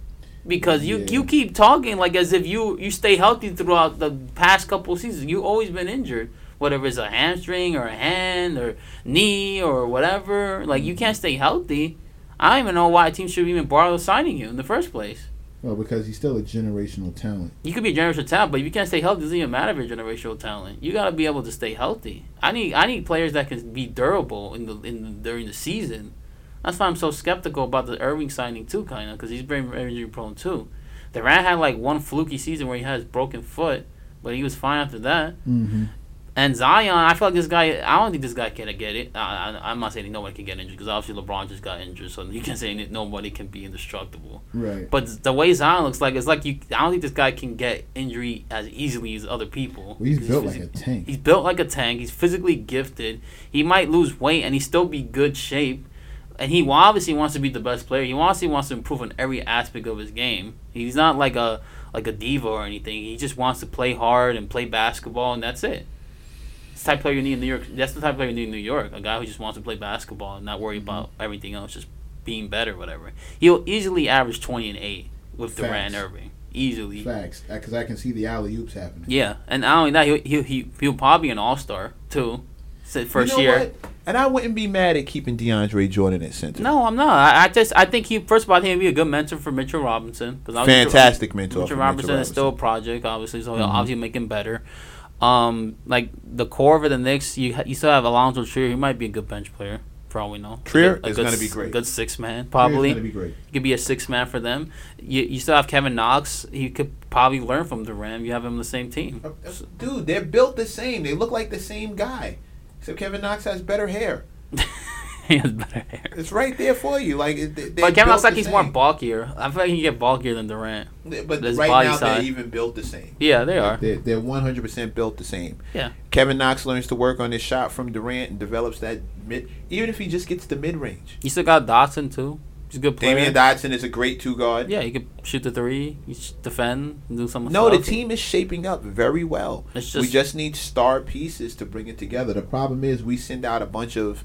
Because you, Yeah. you keep talking like as if you, you stay healthy throughout the past couple of seasons. You've always been injured, whether it's a hamstring or a hand or knee or whatever. Like you can't stay healthy. I don't even know why a team should even bother signing you in the first place. Well, because he's still a generational talent. You could be a generational talent, but if you can't stay healthy, it doesn't even matter if you're a generational talent. You gotta be able to stay healthy. I need I need players that can be durable in the in the, during the season. That's why I'm so skeptical about the Irving signing too, kind of, because he's very injury prone too. Durant had like one fluky season where he had his broken foot, but he was fine after that. Mm-hmm. And Zion, I feel like this guy. I don't think this guy can get it. I, I, am not saying nobody can get injured because obviously LeBron just got injured, so you can say that nobody can be indestructible. Right. But the way Zion looks like, it's like you. I don't think this guy can get injury as easily as other people. Well, he's built he's like a tank. He's built like a tank. He's physically gifted. He might lose weight and he still be good shape. And he obviously wants to be the best player. He obviously wants to improve on every aspect of his game. He's not like a like a diva or anything. He just wants to play hard and play basketball, and that's it the type of player you need in New York. That's the type of player you need in New York. A guy who just wants to play basketball and not worry mm-hmm. about everything else, just being better, whatever. He'll easily average twenty and eight with Facts. Durant and Irving. Easily. Facts, because I can see the alley oops happening. Yeah, and not only that, he'll he he he'll probably be an all star too. First you know year. What? And I wouldn't be mad at keeping DeAndre Jordan at center. No, I'm not. I, I just I think he first of all I think he'd be a good mentor for Mitchell Robinson. Fantastic Mitchell, mentor. Mitchell Robinson, Mitchell Robinson is still a project, obviously, so he'll mm-hmm. obviously make him better. Um, like the core of the Knicks, you you still have Alonzo Trier. He might be a good bench player, for all we know. Trier is going to be great. Good six man, probably. Going to be great. He could be a six man for them. You you still have Kevin Knox. He could probably learn from Durant. You have him on the same team. Dude, they're built the same. They look like the same guy, except Kevin Knox has better hair. he has better hair. It's right there for you. Like, they, but Kevin looks like he's same. more bulkier. I feel like he can get bulkier than Durant. But right now they're even built the same. Yeah, they are. They're, they're 100% built the same. Yeah. Kevin Knox learns to work on his shot from Durant and develops that mid. Even if he just gets the mid range. You still got Dotson too. He's a good player. Damyean Dotson is a great two guard. Yeah, he could shoot the three, defend, do something. No, stuff. the team is shaping up very well. Just, we just need star pieces to bring it together. The problem is we send out a bunch of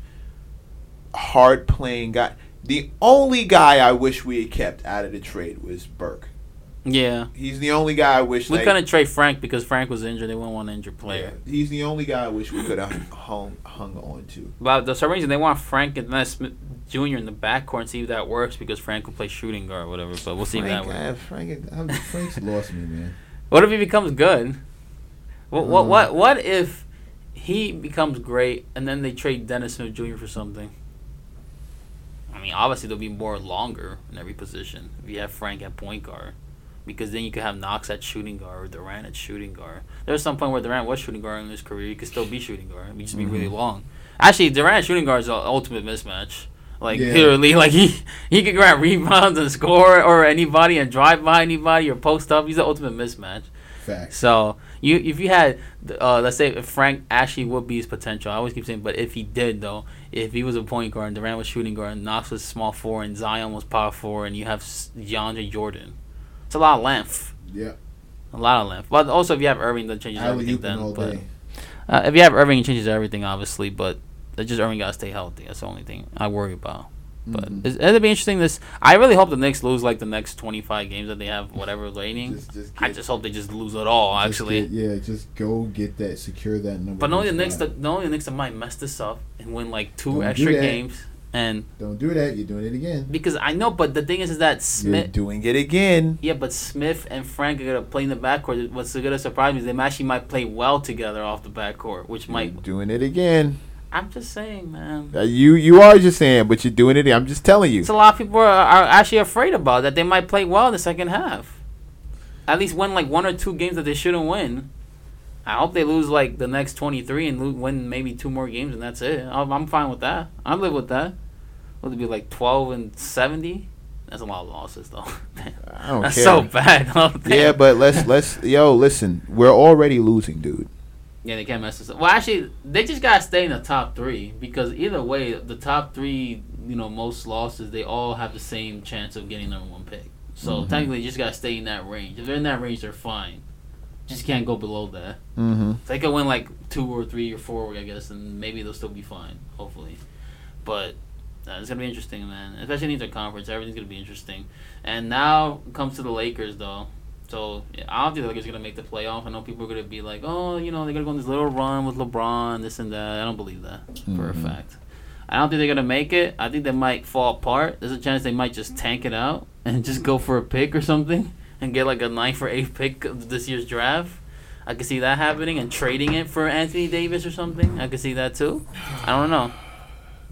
hard playing guy. The only guy I wish we had kept out of the trade was Burke. Yeah, he's the only guy I wish we like, couldn't trade Frank because Frank was injured. They wouldn't want an injured player. Yeah, he's the only guy I wish we could have hung hung on to. But the some reason they want Frank and then Jr. in the backcourt and see if that works because Frank will play shooting guard or whatever. But we'll see Frank, if that works. Frank, I'm, Frank's lost me, man. What if he becomes good? What what um, what what if he becomes great and then they trade Dennis Smith Jr. for something? I mean, obviously there'll be more longer in every position if you have Frank at point guard, because then you could have Knox at shooting guard or Durant at shooting guard. There's some point where Durant was shooting guard in his career. He could still be shooting guard. He just mm-hmm. be really mm-hmm. long. Actually, Durant shooting guard is the ultimate mismatch. Like yeah. literally, like he he could grab rebounds and score or anybody and drive by anybody or post up. He's the ultimate mismatch. Fact. So you if you had uh, let's say if Frank actually would be his potential, I always keep saying, but if he did though, if he was a point guard, and Durant was shooting guard, and Knox was small four, and Zion was power four, and you have DeAndre Jordan, it's a lot of length. Yeah. A lot of length, but also if you have Irving, that changes everything. Then, but uh, if you have Irving, it changes everything, obviously. But it's just Irving gotta stay healthy. That's the only thing I worry about. But mm-hmm. it's, it'll be interesting. This I really hope the Knicks lose like the next twenty five games that they have, whatever remaining. Just, just I just hope they just lose it all. Actually, get, yeah, just go get that, secure that number. But only the Knicks, the, only the Knicks that might mess this up and win like 2 Don't extra games. And don't do that. You're doing it again. Because I know, but the thing is, is that Smith You're doing it again. Yeah, but Smith and Frank are gonna play in the backcourt. What's gonna surprise me is they actually might play well together off the backcourt, which You're might doing it again. I'm just saying, man. Uh, you you are just saying, but you're doing it. I'm just telling you. It's a lot of people are, are actually afraid about that. They might play well in the second half. At least win like one or two games that they shouldn't win. I hope they lose like the next 23 and lose, win maybe two more games and that's it. I'm, I'm fine with that. I live with that. Would it be like 12 and 70? That's a lot of losses though. I don't That's care. so bad. yeah, but let's let's yo listen. We're already losing, dude. Yeah, they can't mess this up. Well, actually, they just gotta stay in the top three because either way, the top three, you know, most losses, they all have the same chance of getting number one pick. So mm-hmm. technically, you just gotta stay in that range. If they're in that range, they're fine. Just can't go below that. Mm-hmm. So they could win like two or three or four, I guess, and maybe they'll still be fine. Hopefully, but uh, it's gonna be interesting, man. Especially in the conference, everything's gonna be interesting. And now comes to the Lakers, though. So yeah, I don't think the Lakers are gonna make the playoff. I know people are gonna be like, oh, you know, they're gonna go on this little run with LeBron, this and that. I don't believe that mm-hmm. for a mm-hmm. fact. I don't think they're gonna make it. I think they might fall apart. There's a chance they might just tank it out and just go for a pick or something and get like a ninth or eighth pick of this year's draft. I could see that happening and trading it for Anthony Davis or something. I could see that too. I don't know.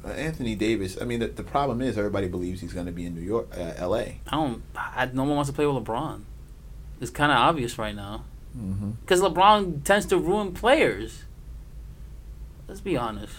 Uh, Anthony Davis. I mean, the, the problem is everybody believes he's going to be in New York, uh, L.A. I don't. I, no one wants to play with LeBron. It's kind of obvious right now Mm-hmm. because LeBron tends to ruin players. Let's be honest.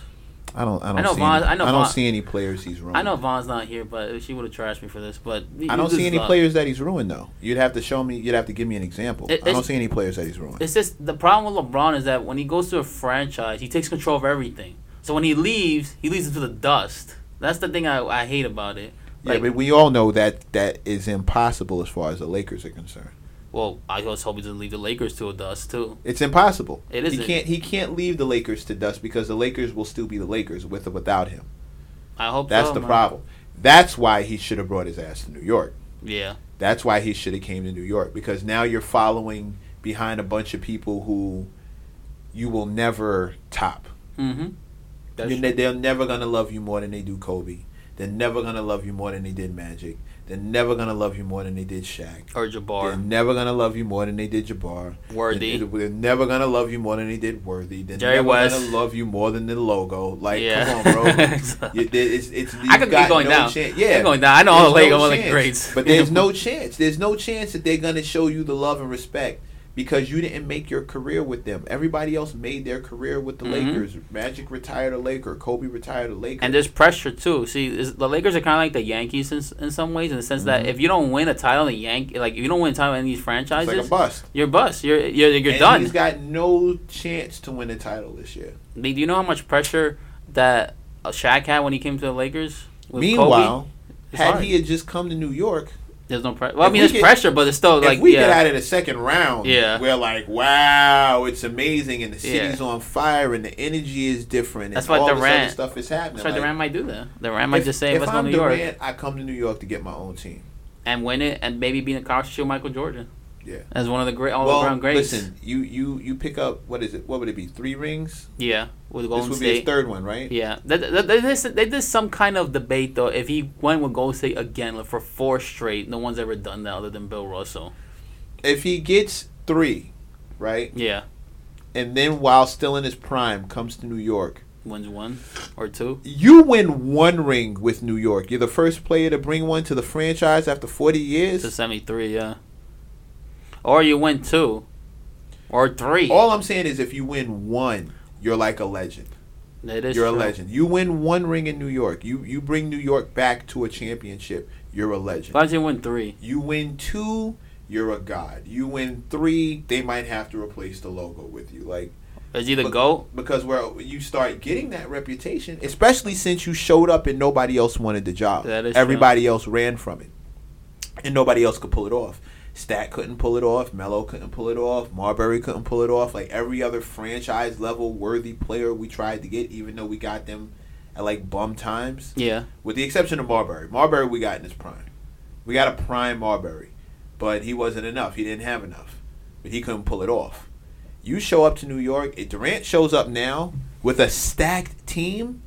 I don't. I don't. I know see any, I know I don't Von- see any players he's ruined. I know Vaughn's not here, but she would have trashed me for this. But I don't see any players that he's ruined though. You'd have to show me. You'd have to give me an example. It- I don't see any players that he's ruined. It's just the problem with LeBron is that when he goes to a franchise, he takes control of everything. So when he leaves, he leaves into the dust. That's the thing I, I hate about it. yeah, but we all know that that is impossible as far as the Lakers are concerned. Well, I was hoping to leave the Lakers to a dust too. It's impossible. It is. He can't. He can't leave the Lakers to dust because the Lakers will still be the Lakers with or without him. I hope That's so, the man. problem. That's why he should have brought his ass to New York. Yeah, That's why he should have came to New York because now you're following behind a bunch of people who you will never top. mm-hmm. That's You're ne- they're never gonna love you more than they do Kobe. They're never gonna love you more than they did Magic. They're never gonna love you more than they did Shaq. or Jabbar. They're never gonna love you more than they did Jabbar. Worthy. They're, they're never gonna love you more than they did Worthy. They're Jerry never West. gonna love you more than the logo. Like, Yeah. come on, bro. You- it's, it's, I could keep going no down. chan- Yeah, Keep going down. I know all the There's Lakers, all the chance. greats. but there's no chance. There's no chance that they're gonna show you the love and respect because you didn't make your career with them. Everybody else made their career with the Mhm. Lakers. Magic retired a Laker. Kobe retired a Laker. And there's pressure too. See, is, the Lakers are kind of like the Yankees in, in some ways, in the sense that Mhm. if you don't win a title in Yankee, like if you don't win a title in these it's franchises, like a bust. you're bust. You're you're you're and done. He's got no chance to win a title this year. Do you know how much pressure that Shaq had when he came to the Lakers? with Meanwhile? Had hard. he had just come to New York, there's no pressure. Well, I mean, we there's get- pressure, but it's still like if we yeah. get out of the second round, Yeah. we're like, wow, it's amazing, and the Yeah. city's on fire, and the energy is different, That's and why all Durant- stuff is happening. That's why Like, Durant might do that. Durant might if, just say, if "Let's I'm to New York Durant, I come to New York to get my own team. and win it, and maybe be in a show Michael Jordan Yeah. as one of the great all well, around greats." listen, you you you pick up what is it? What would it be? Three rings. yeah, with Golden State. This would be his third one, right? Yeah, they, they, they, did, they did some kind of debate though. If he went with Golden State again like, for four straight, no one's ever done that other than Bill Russell. If he gets three, right, Yeah, and then while still in his prime comes to New York, wins one or two. you win one ring with New York. You're the first player to bring one to the franchise after 40 years. to seventy three. Yeah, or you win two, or three. All I'm saying is, if you win one, you're like a legend. It is you're true. a legend. You win one ring in New York. You you bring New York back to a championship. You're a legend. Don't you win three? You win two, you're a god. You win three, they might have to replace the logo with you. Like Is he the But- goat? because where you start getting that reputation, especially since you showed up and nobody else wanted the job. That is Everybody else ran from it, and nobody else could pull it off. Stat couldn't pull it off. Melo couldn't pull it off. Marbury couldn't pull it off. Like every other franchise level worthy player we tried to get, even though we got them at like bum times, Yeah, with the exception of Marbury. Marbury we got in his prime. We got a prime Marbury, but he wasn't enough. He didn't have enough, but he couldn't pull it off. You show up to New York. If Durant shows up now with a stacked team,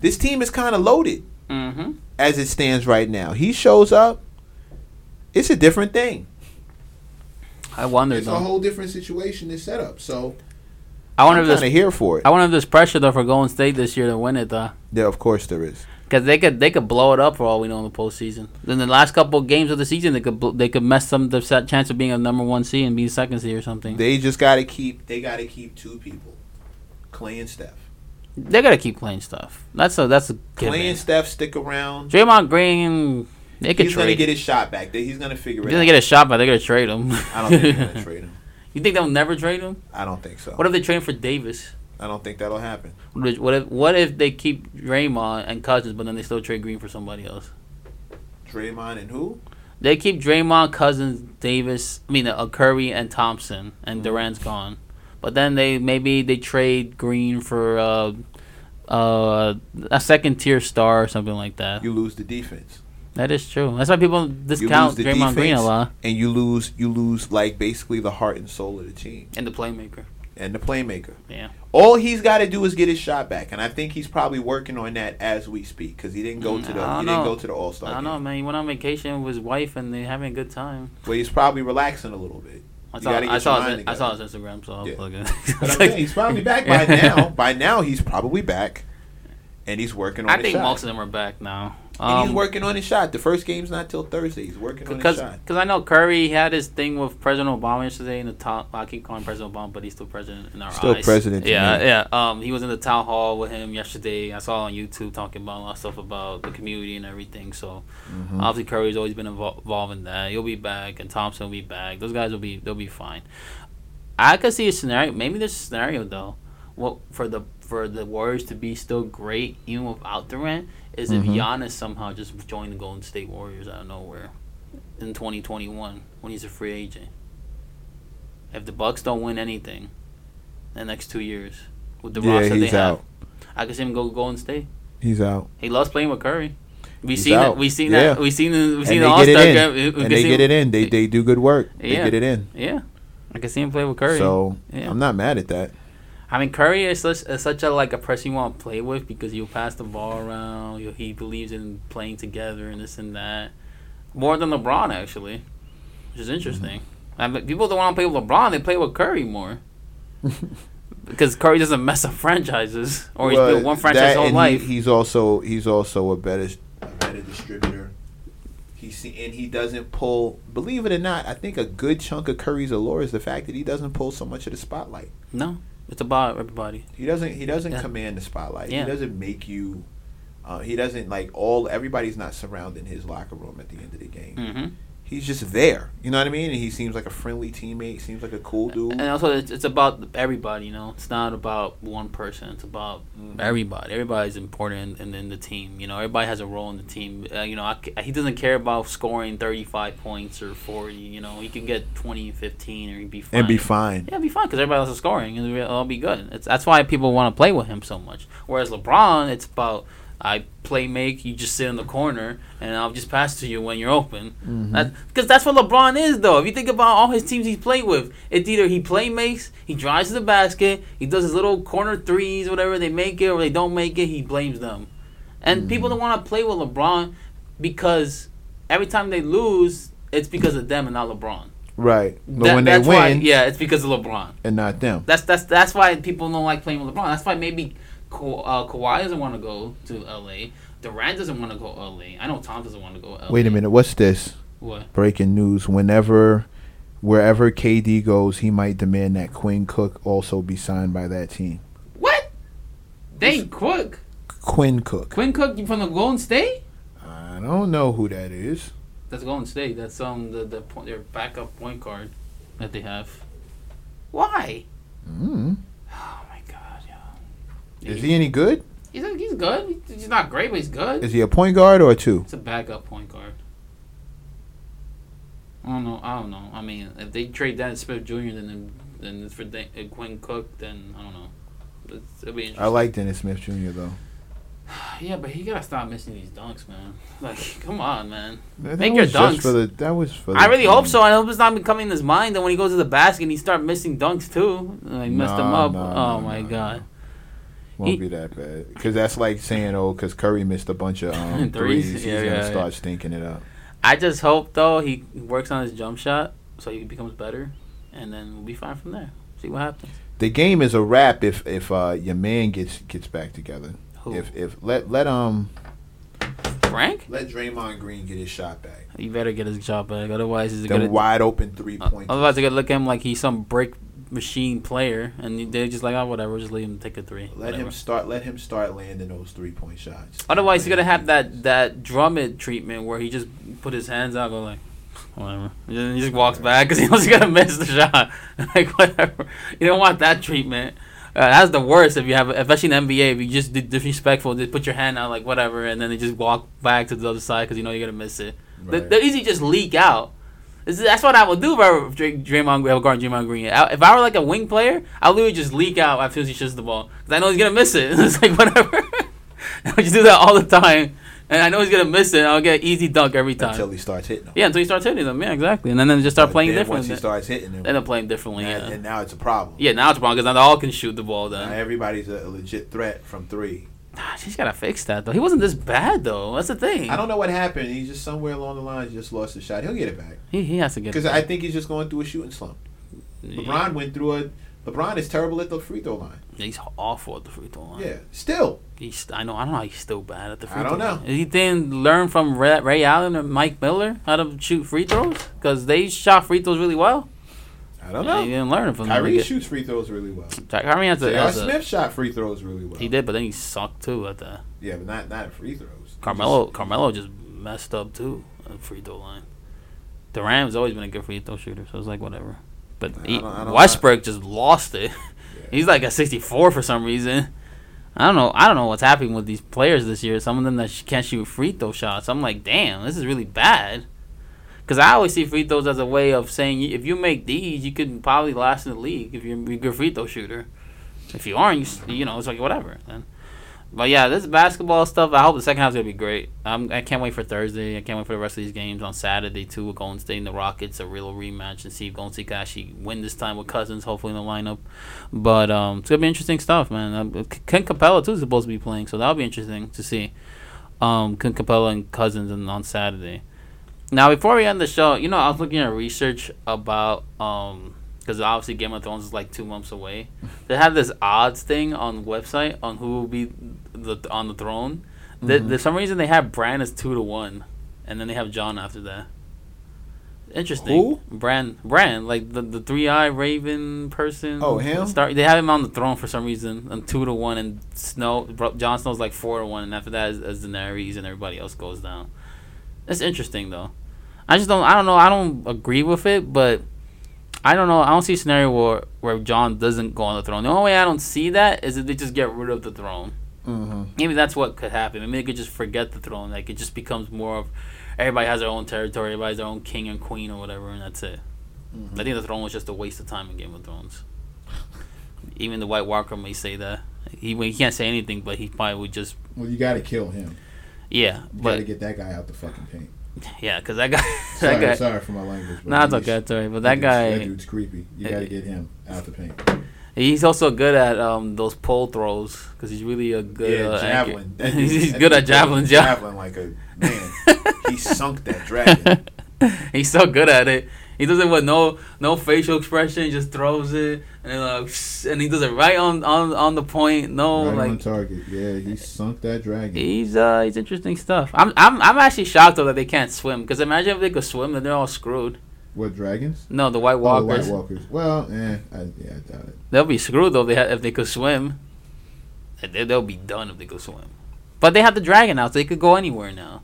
this team is kind of loaded mm-hmm. as it stands right now. He shows up, it's a different thing. I wonder It's a whole different situation to set up. So I wonder I'm if kind this. of here for it. I wonder if there's pressure though for Golden State this year to win it though. Yeah, of course there is. Because they could they could blow it up for all we know in the postseason. In the last couple of games of the season, they could bl- they could mess some the set chance of being a number one seed and being second seed or something. They, They just got to keep. They got to keep two people, Clay and Steph. They gotta keep playing stuff. That's a that's a Clay given. and Steph stick around. Draymond Green, they could He's gonna trade. get his shot back. He's gonna figure it doesn't get a shot, but they're gonna trade him. I don't think they're gonna trade him. You think they'll never trade him? I don't think so. What if they trade him for Davis? I don't think that'll happen. What if what if, what if they keep Draymond and Cousins, but then they still trade Green for somebody else? Draymond and who? They keep Draymond, Cousins, Davis. I mean, uh, Curry and Thompson, and Mhm. Durant's gone. But then they maybe they trade Green for uh, uh, a second tier star or something like that. You lose the defense, that is true. That's why people discount the Draymond Green a lot and you lose. You lose like basically the heart and soul of the team and the playmaker. and the playmaker. Yeah. All he's got to do is get his shot back, and I think he's probably working on that as we speak because he didn't go to the Mm, he don't didn't go to the All I Star don't game. know, man. He went on vacation with his wife and they're having a good time. Well, he's probably relaxing a little bit. I You saw, I saw, his, I saw his Instagram, so I'll Yeah. plug it. But I'm saying he's probably back by now. By now, he's probably back, and he's working on I his think shot. most of them are back now. And he's Um, working on his shot. The first game's not till Thursday. He's working on because his shot. because I know Curry had his thing with President Obama yesterday in the town. I keep calling President Obama, but he's still president in our Still eyes. Still president to Yeah, me. yeah. Um, he was in the town hall with him yesterday. I saw on YouTube talking about a lot of stuff about the community and everything. So Mhm. obviously Curry's always been invol- involved in that. He'll be back, and Thompson will be back. Those guys will be they'll be fine. I could see a scenario. Maybe there's a scenario though. What for the for the Warriors to be still great even without Durant is if Mhm. Giannis somehow just joined the Golden State Warriors out of nowhere in 2021 when he's a free agent. If the Bucks don't win anything in the next two years with the yeah, roster they he's have, out. I could see him go Golden State. He's out. He loves playing with Curry. We He's seen out. that. We seen Yeah. that. We seen the. We seen they the All Star game. We- we and they get it in. They they do good work. They get it in. Yeah, I can see him play with Curry. So Yeah. I'm not mad at that. I mean, Curry is such, is such a like a person you want to play with because he'll pass the ball around. He'll, he believes in playing together and this and that more than LeBron actually, which is interesting. Mm-hmm. I mean, people don't want to play with LeBron; they play with Curry more because Curry doesn't mess up franchises or he's built one franchise that his whole and he- life. he's also he's also a better a better distributor. He see, and he doesn't pull. Believe it or not, I think a good chunk of Curry's allure is the fact that he doesn't pull so much of the spotlight. no, it's about everybody. He doesn't. He doesn't Yeah. command the spotlight. Yeah. He doesn't make you. Uh, he doesn't like all. Everybody's not surrounding his locker room at the end of the game. hmm He's just there. You know what I mean? And he seems like a friendly teammate. Seems like a cool dude. And also, it's, it's about everybody. You know, it's not about one person. It's about Mhm. everybody. Everybody's important in, in the team. You know, everybody has a role in the team. Uh, you know, I he doesn't care about scoring 35 points or 40. You know, he can get 20, 15, or he'd be fine. and be fine. Yeah, be fine because everybody else is scoring and it'll be good. It's that's why people want to play with him so much. Whereas LeBron, it's about I play make, you just sit in the corner and I'll just pass to you when you're open. Mhm. That because that's what LeBron is though. If you think about all his teams he's played with, it's either he play makes, he drives to the basket, he does his little corner threes, whatever they make it or they don't make it, he blames them. And Mhm. people don't want to play with LeBron because every time they lose, it's because of them and not LeBron. Right. But That- when they that's why- win, yeah, it's because of LeBron. and not them. That's that's that's why people don't like playing with LeBron. That's why maybe Ka- uh, Kawhi doesn't want to go to LA. Durant doesn't want to go LA. I know Tom doesn't want to go LA. Wait a minute. What's this? What? Breaking news. Whenever, wherever KD goes, he might demand that Quinn Cook also be signed by that team. What? Dane Cook. Quinn Cook. Quinn Cook from the Golden State. I don't know who that is. That's Golden State. That's um the the point, their backup point guard that they have. Why? Mm. Oh my God, yeah. Is he any good? He's he's good. He's not great, but he's good. Is he a point guard or a two? It's a backup point guard. I don't know. I don't know. I mean, if they trade Dennis Smith Jr., then then it's for Dan- uh, Quinn Cook. Then I don't know. It's, it'll be interesting. I like Dennis Smith Jr. though. Yeah, but he gotta stop missing these dunks, man. Like, come on, man. That Make was your dunks. For the, that was for. The I really hope so. I hope it's not becoming his mind that when he goes to the basket, he start missing dunks too. Like messed him up. nah, oh nah, my nah, god. Won't He- be that bad. Because that's like saying, oh, because Curry missed a bunch of um, Threes? threes, he's Yeah, gonna yeah, start stinking it up. I just hope though he works on his jump shot so he becomes better, and then we'll be fine from there. See what happens. The game is a wrap if if uh, your man gets gets back together. Who? If if let let um Frank? let Draymond Green get his shot back. You better get his shot back, otherwise he's The gonna. wide open three Uh, point. otherwise, they're gonna look at him like he's some break machine player, and they're just like, oh, whatever, just leave him take a three. let him start. Let him start landing those three point shots. Otherwise, he's gonna have that that Drummond treatment where he just put his hands out, go like, whatever. He just walks back because he knows he's gonna miss the shot. like whatever. You don't want that treatment. Uh, that's the worst if you have, especially in the NBA. If you just di- disrespectful, just put your hand out like whatever, and then they just walk back to the other side because you know you're gonna miss it. They- Right. They're easy just leak out. Is- That's what I would do if I were Dray- Draymond Green, guard Draymond Green. I- If I were like a wing player, I would literally just leak out as soon as he shoots the ball because I know he's gonna miss it. it's like whatever. I would just do that all the time, and I know he's gonna miss it. I'll get easy dunk every time. until he starts hitting them. yeah, until he starts hitting them. Yeah, exactly. And then, then just start But playing then differently. Once he starts hitting them, then they're playing differently. now- Yeah. and now it's a problem. Yeah, now it's a problem because now they all can shoot the ball. Now Then everybody's a, a legit threat from three. Ah, she's gotta fix that though. He wasn't this bad though. That's the thing. I don't know what happened. He just somewhere along the line just lost his shot. He'll get it back He, he has to get. because I think he's just going through a shooting slump. Yeah. LeBron went through a. LeBron is terrible at the free throw line. He's awful at the free throw line. Yeah, still. He's. I know. I don't know. How he's still bad at the free I don't throw know. line. He didn't learn from Ray, Ray Allen or Mike Miller how to shoot free throws because they shot free throws really well. I don't know. he didn't learn from them. Kyrie They shoots free throws really well. get- Kyrie has a, J.R. has a- Smith shot free throws really well. He did, but then he sucked too at the. Yeah, but not not at free throws. Carmelo just- Carmelo just messed up too at the free throw line. Durant's always been a good free throw shooter, so it's like whatever. But I he, don't- I don't- Westbrook just lost it. Yeah. He's like a 64 for some reason. I don't know. I don't know what's happening with these players this year. Some of them that sh- can't shoot free throw shots. I'm like, damn, this is really bad. Because I always see free throws as a way of saying if you make these, you could probably last in the league if you're a good free throw shooter. If you aren't, you, you know, it's like whatever. Man. But yeah, this basketball stuff. I hope the second half's gonna be great. I'm, I can't wait for Thursday. I can't wait for the rest of these games on Saturday too. With Golden State and the Rockets, a real rematch, and see if Golden State can actually win this time with Cousins, hopefully in the lineup. But um, it's gonna be interesting stuff, man. Um, Ken Capela too is supposed to be playing, so that'll be interesting to see. Um, Ken Capela and Cousins and on Saturday. Now, before we end the show, you know, I was looking at research about um, because obviously Game of Thrones is like two months away. They have this odds thing on the website on who will be the on the throne. Th Mhm. There's some reason they have Bran as two to one, and then they have Jon after that. Interesting. Who? Bran, Bran, like the the three eye Raven person. Oh, him? Start. They have him on the throne for some reason, on two to one, and Snow. Jon Snow's like four to one, and after that is, is Daenerys, and everybody else goes down. It's interesting though. I just don't. I don't know. I don't agree with it, but I don't know. I don't see a scenario where where Jon doesn't go on the throne. The only way I don't see that is if they just get rid of the throne. Mhm. Maybe that's what could happen. Maybe they could just forget the throne. Like it just becomes more of everybody has their own territory, everybody has their own king and queen or whatever, and that's it. Mhm. I think the throne was just a waste of time in Game of Thrones. Even the White Walker may say that. He he can't say anything, but he probably would just Well, you got to kill him. Yeah. You got to get that guy out the fucking paint. yeah, because that guy Sorry, guy. sorry for my language. but Nah, it's okay, it's alright. But that That guy, dude's creepy. You got to get him out the paint. he's also good at um those pole throws because he's really a good yeah, uh, javelin. That dude- he's good at javelin. Javelin like a man. he sunk that dragon. he's so good at it. He does it with no no facial expression. He just throws it and like, and he does it right on on on the point. No, right like on target. Yeah, he sunk that dragon. He's uh he's interesting stuff. I'm I'm I'm actually shocked though that they can't swim because imagine if they could swim then they're all screwed. What dragons? No, the White Oh, the Walkers. White Walkers. Well, eh, I, yeah, I doubt it. They'll be screwed though if they ha- if they could swim. They they'll be done if they could swim. But they have the dragon now, so they could go anywhere now.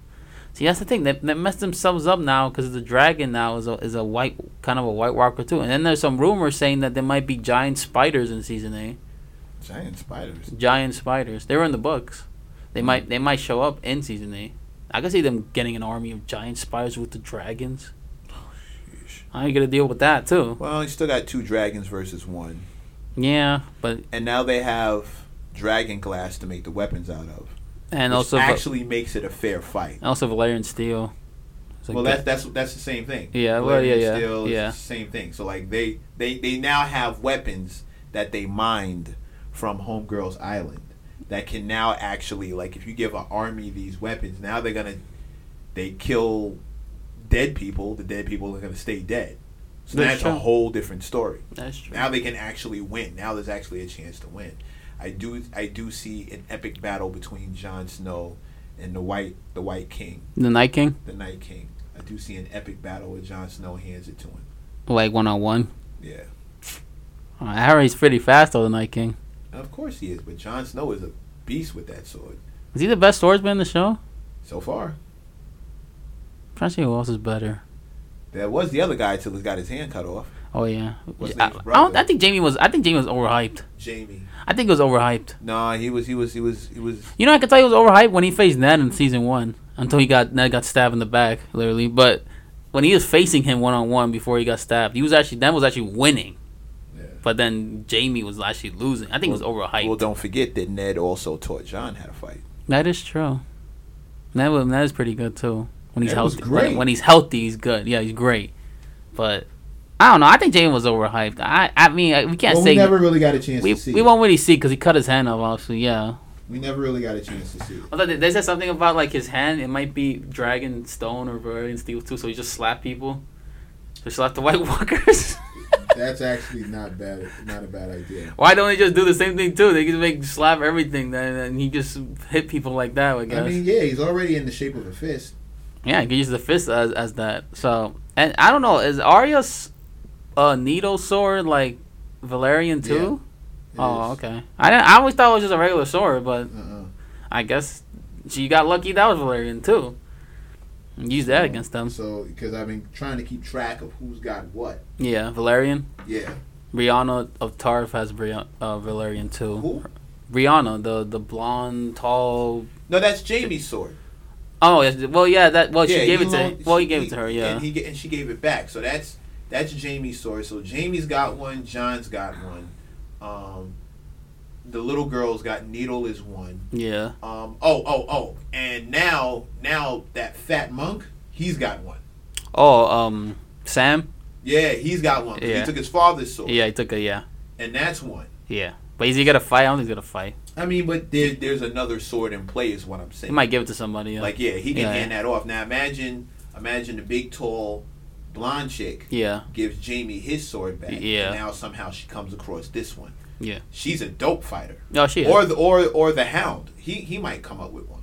See, that's the thing. They, they messed themselves up now because the dragon now is a is a white kind of a White Walker too. And then there's some rumors saying that there might be giant spiders in season eight. Giant spiders. Giant spiders. They were in the books. They hmm. might they might show up in season eight. I can see them getting an army of giant spiders with the dragons. Oh. How you gonna deal with that too? Well, you still got two dragons versus one, Yeah, but and now they have dragon glass to make the weapons out of, and also actually makes it a fair fight. also Valyrian steel. Like well, that- that's that's that's the same thing. Yeah, well, yeah, Valyrian yeah, steel is yeah. the same thing. So like they they they now have weapons that they mined from Homegirl's Island that can now actually like if you give an army these weapons, now they're gonna they kill dead people. The dead people are gonna stay dead. So That's that's a whole different story. that's true. Now they can actually win. Now there's actually a chance to win. I do I do see an epic battle between Jon Snow and the white the White King, the Night King, the Night King. I do see an epic battle where Jon Snow hands it to him. like one on one. Yeah. Uh, Harry's pretty fast though. The Night King. Of course he is, but Jon Snow is a beast with that sword. Is he the best swordsman in the show? So far. I'm trying to see who else is better. There was the other guy till he got his hand cut off. Oh yeah. I, I. I think Jaime was. I think Jaime was overhyped. Jaime. I think it was overhyped. No, he was he was he was he was You know, I can tell he was overhyped when he faced Ned in season one until he got Ned got stabbed in the back, literally. But when he was facing him one on one before he got stabbed, he was actually Ned was actually winning. Yeah. But then Jaime was actually losing. I think it was overhyped. Well don't forget that Ned also taught Jon how to fight. that is true. That was, that is pretty good too. When he's That healthy, when he's healthy, he's good. Yeah, he's great. But I don't know. I think Jaime was overhyped. I I mean I- we can't Well, say we never really got a chance we, to see. we won't really see because he cut his hand off. Obviously, yeah. We never really got a chance to see. it. Although they- said something about like his hand. It might be Dragon Stone or Valyrian Steel too. So he just slap people. Just slap the White Walkers. That's actually not bad. Not a bad idea. Why don't they just do the same thing too? They can make slap everything then, and he just hit people like that. I guess. I mean, yeah, he's already in the shape of a fist. Yeah, he can use the fist as, as that. So, and I don't know, is Arya's uh, needle sword like Valyrian too? It oh, is. okay. I I always thought it was just a regular sword, but Uh-uh. I guess she got lucky that was Valyrian too. Use that against them. So, because I've been trying to keep track of who's got what. Yeah, Valyrian. Yeah. Rihanna of Tarth has Bri- uh, Valyrian too. Who? Rihanna, the the blonde, tall. No, that's Jaime's sword. Oh, yes, well, yeah, that. Well, she gave it to. loaned- well, he gave it to her. Yeah. And he and she gave it back. So that's that's Jaime's sword. So Jaime's got one. Jon's got one. Um, the little girl's got needle is one. yeah. Um, oh, oh, oh, and now now that fat monk, he's got one. Oh, um, Sam. Yeah, he's got one. Yeah. He took his father's sword. Yeah, he took a yeah. and that's one. Yeah. But is he gonna fight? I don't think he's gonna fight. I mean, but there, there's another sword in play, is what I'm saying. He might give it to somebody. Yeah. Like, yeah, he can Yeah. hand that off. Now, imagine, imagine the big, tall, blonde chick yeah. gives Jaime his sword back. Yeah. And now somehow she comes across this one. Yeah. She's a dope fighter. No, she is. Or the or or the Hound. He he might come up with one.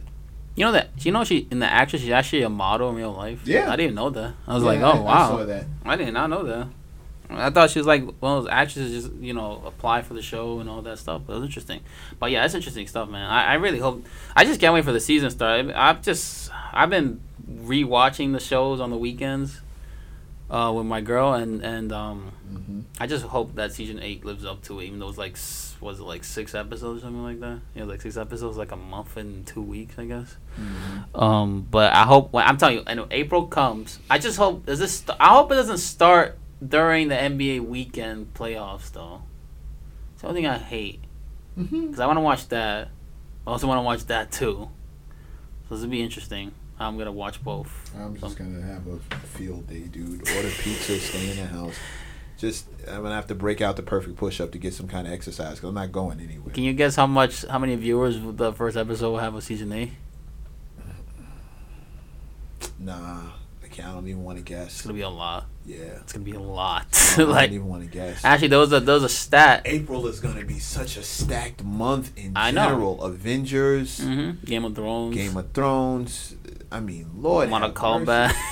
you know that? You know she in the actress. She's actually a model in real life. Yeah. I didn't know that. I was Yeah, like, I- oh wow. I saw that. I did not know that. I thought she was like one of those actresses, just you know, apply for the show and all that stuff. But it was interesting. But yeah, it's interesting stuff, man. I, I really hope. I just can't wait for the season start. I've just I've been rewatching the shows on the weekends uh, with my girl, and and um, hmm I just hope that season eight lives up to it. Even though it's like was it like six episodes or something like that? Yeah, like six episodes, like a month and two weeks, I guess. Um, but I hope when I'm telling you, and April comes, I just hope does this. St- I hope it doesn't start during the NBA weekend playoffs though. It's the only thing I hate because I want to watch that. I also want to watch that too. So this will be interesting. I'm gonna watch both. I'm just So- gonna have a field day, dude. Order pizza, stay in the house. Just I'm gonna have to break out the perfect push up to get some kind of exercise because I'm not going anywhere. Can you guess how much, how many viewers the first episode will have of season eight? Nah, I can't. I don't even want to guess. It's gonna be a lot. Yeah, It's gonna be a lot. I don't like even want to guess. actually, those are those are stat. April is gonna be such a stacked month in I know. general. Avengers, hmm Game of Thrones. Game of Thrones. I mean, Lord, Mortal Kombat.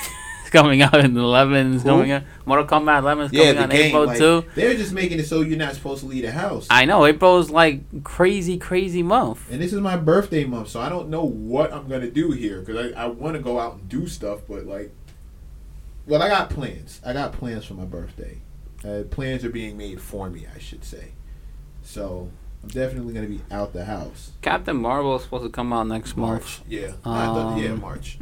It's coming out in 11. It's coming out. Mortal Kombat 11 is Yeah, coming out in game. April Like, too. they're just making it so you're not supposed to leave the house. I know April's like crazy, crazy month. And this is my birthday month, so I don't know what I'm gonna do here because I, I want to go out and do stuff, but like, well, I got plans. I got plans for my birthday. Uh, plans are being made for me, I should say. So I'm definitely gonna be out the house. Captain Marvel is supposed to come out next month. yeah, I thought, yeah, Um, March.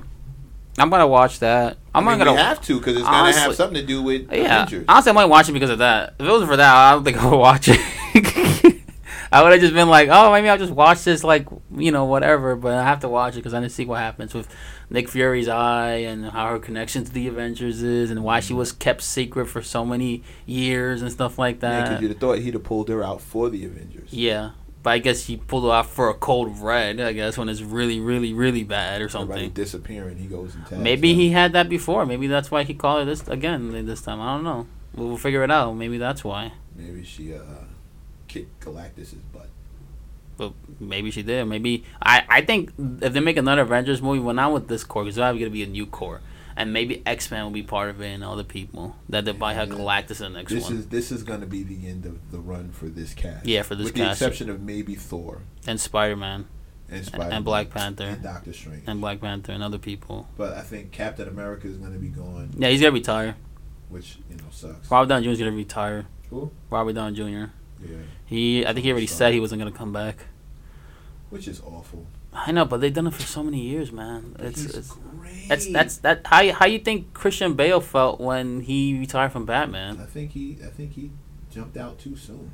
I'm gonna watch that. I'm I mean, not gonna. have to because it's gonna have something to do with yeah, Avengers. honestly, I might watch it because of that. If it wasn't for that, I don't think I would watch it. I would have just been like, oh, maybe I'll just watch this, like you know, whatever. But I have to watch it because I need to see what happens with Nick Fury's eye and how her connection to the Avengers is, and why she was kept secret for so many years and stuff like that. Yeah, because you'd have thought he'd have pulled her out for the Avengers. Yeah, but I guess he pulled her out for a cold red. I guess when it's really, really, really bad or Everybody something. disappearing, he goes and Maybe them. he had that before. Maybe that's why he called her this again this time. I don't know. We'll, we'll figure it out. Maybe that's why. Maybe she uh, kicked Galactus's butt. But maybe she did. Maybe I. I think if they make another Avengers movie, well, not with this core, because there's gonna be a new core, and maybe X Men will be part of it and other people that they might have Galactus in the next This one is this is going to be the end of the run for this cast. Yeah, for this with cast. the exception of maybe Thor and Spider Man and and Black Panther and Doctor Strange. and Black Panther and other people. but I think Captain America is going to be gone, Yeah, he's gonna retire. which you know sucks. Robert Downey Jr. is gonna retire. Who? Robert Downey Jr. Yeah, He, I think he already said he wasn't gonna come back. which is awful. I know, but they've done it for so many years, man. It's, He's it's great. that's that's that. How how you think Christian Bale felt when he retired from Batman? I think he. I think he jumped out too soon.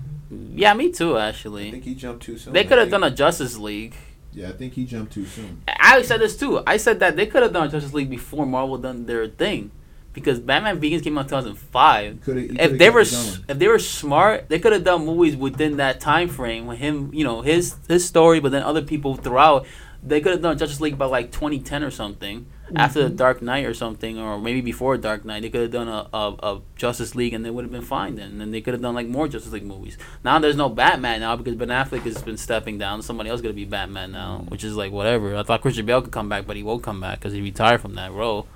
Yeah, me too. Actually, I think he jumped too soon. they could have done a Justice League. Yeah, I think he jumped too soon. I said this too. I said that they could have done a Justice League before Marvel done their thing, because Batman Begins came out in 2005. Coulda- If they were it s- going. if they were smart, they could have done movies within that time frame with him. You know his his story, but then other people throughout. They could have done Justice League by like 2010 or something, after the Mm-hmm. Dark Knight or something, or maybe before Dark Knight. They could have done a, a, a Justice League and they would have been fine then. And then they could have done like more Justice League movies. Now there's no Batman now because Ben Affleck has been stepping down. Somebody else gonna be Batman now, Mm-hmm. which is like whatever. I thought Christian Bale could come back, but he won't come back because he retired from that role.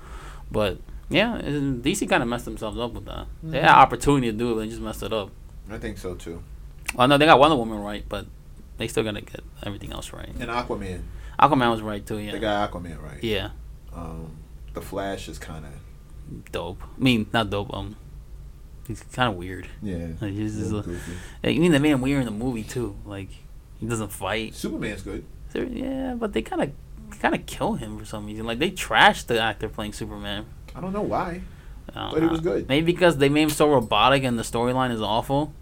But yeah, it- DC kind of messed themselves up with that. They Mm-hmm. had opportunity to do it, but they just messed it up. I think so too. Well, no, they got Wonder Woman right, but they still gonna get everything else right. And Aquaman, Aquaman was right too. Yeah, they got Aquaman right. yeah, Um, the Flash is kind of dope. I mean, not dope. Um, he's kind of weird. yeah. Like, he's just a- goofy. You mean they made him weird in the movie too? Like he doesn't fight. Superman's good. So, yeah, but they kind of kind of kill him for some reason. Like they trashed the actor playing Superman. I don't know why. I don't But know. was good. Maybe because they made him so robotic and the storyline is awful.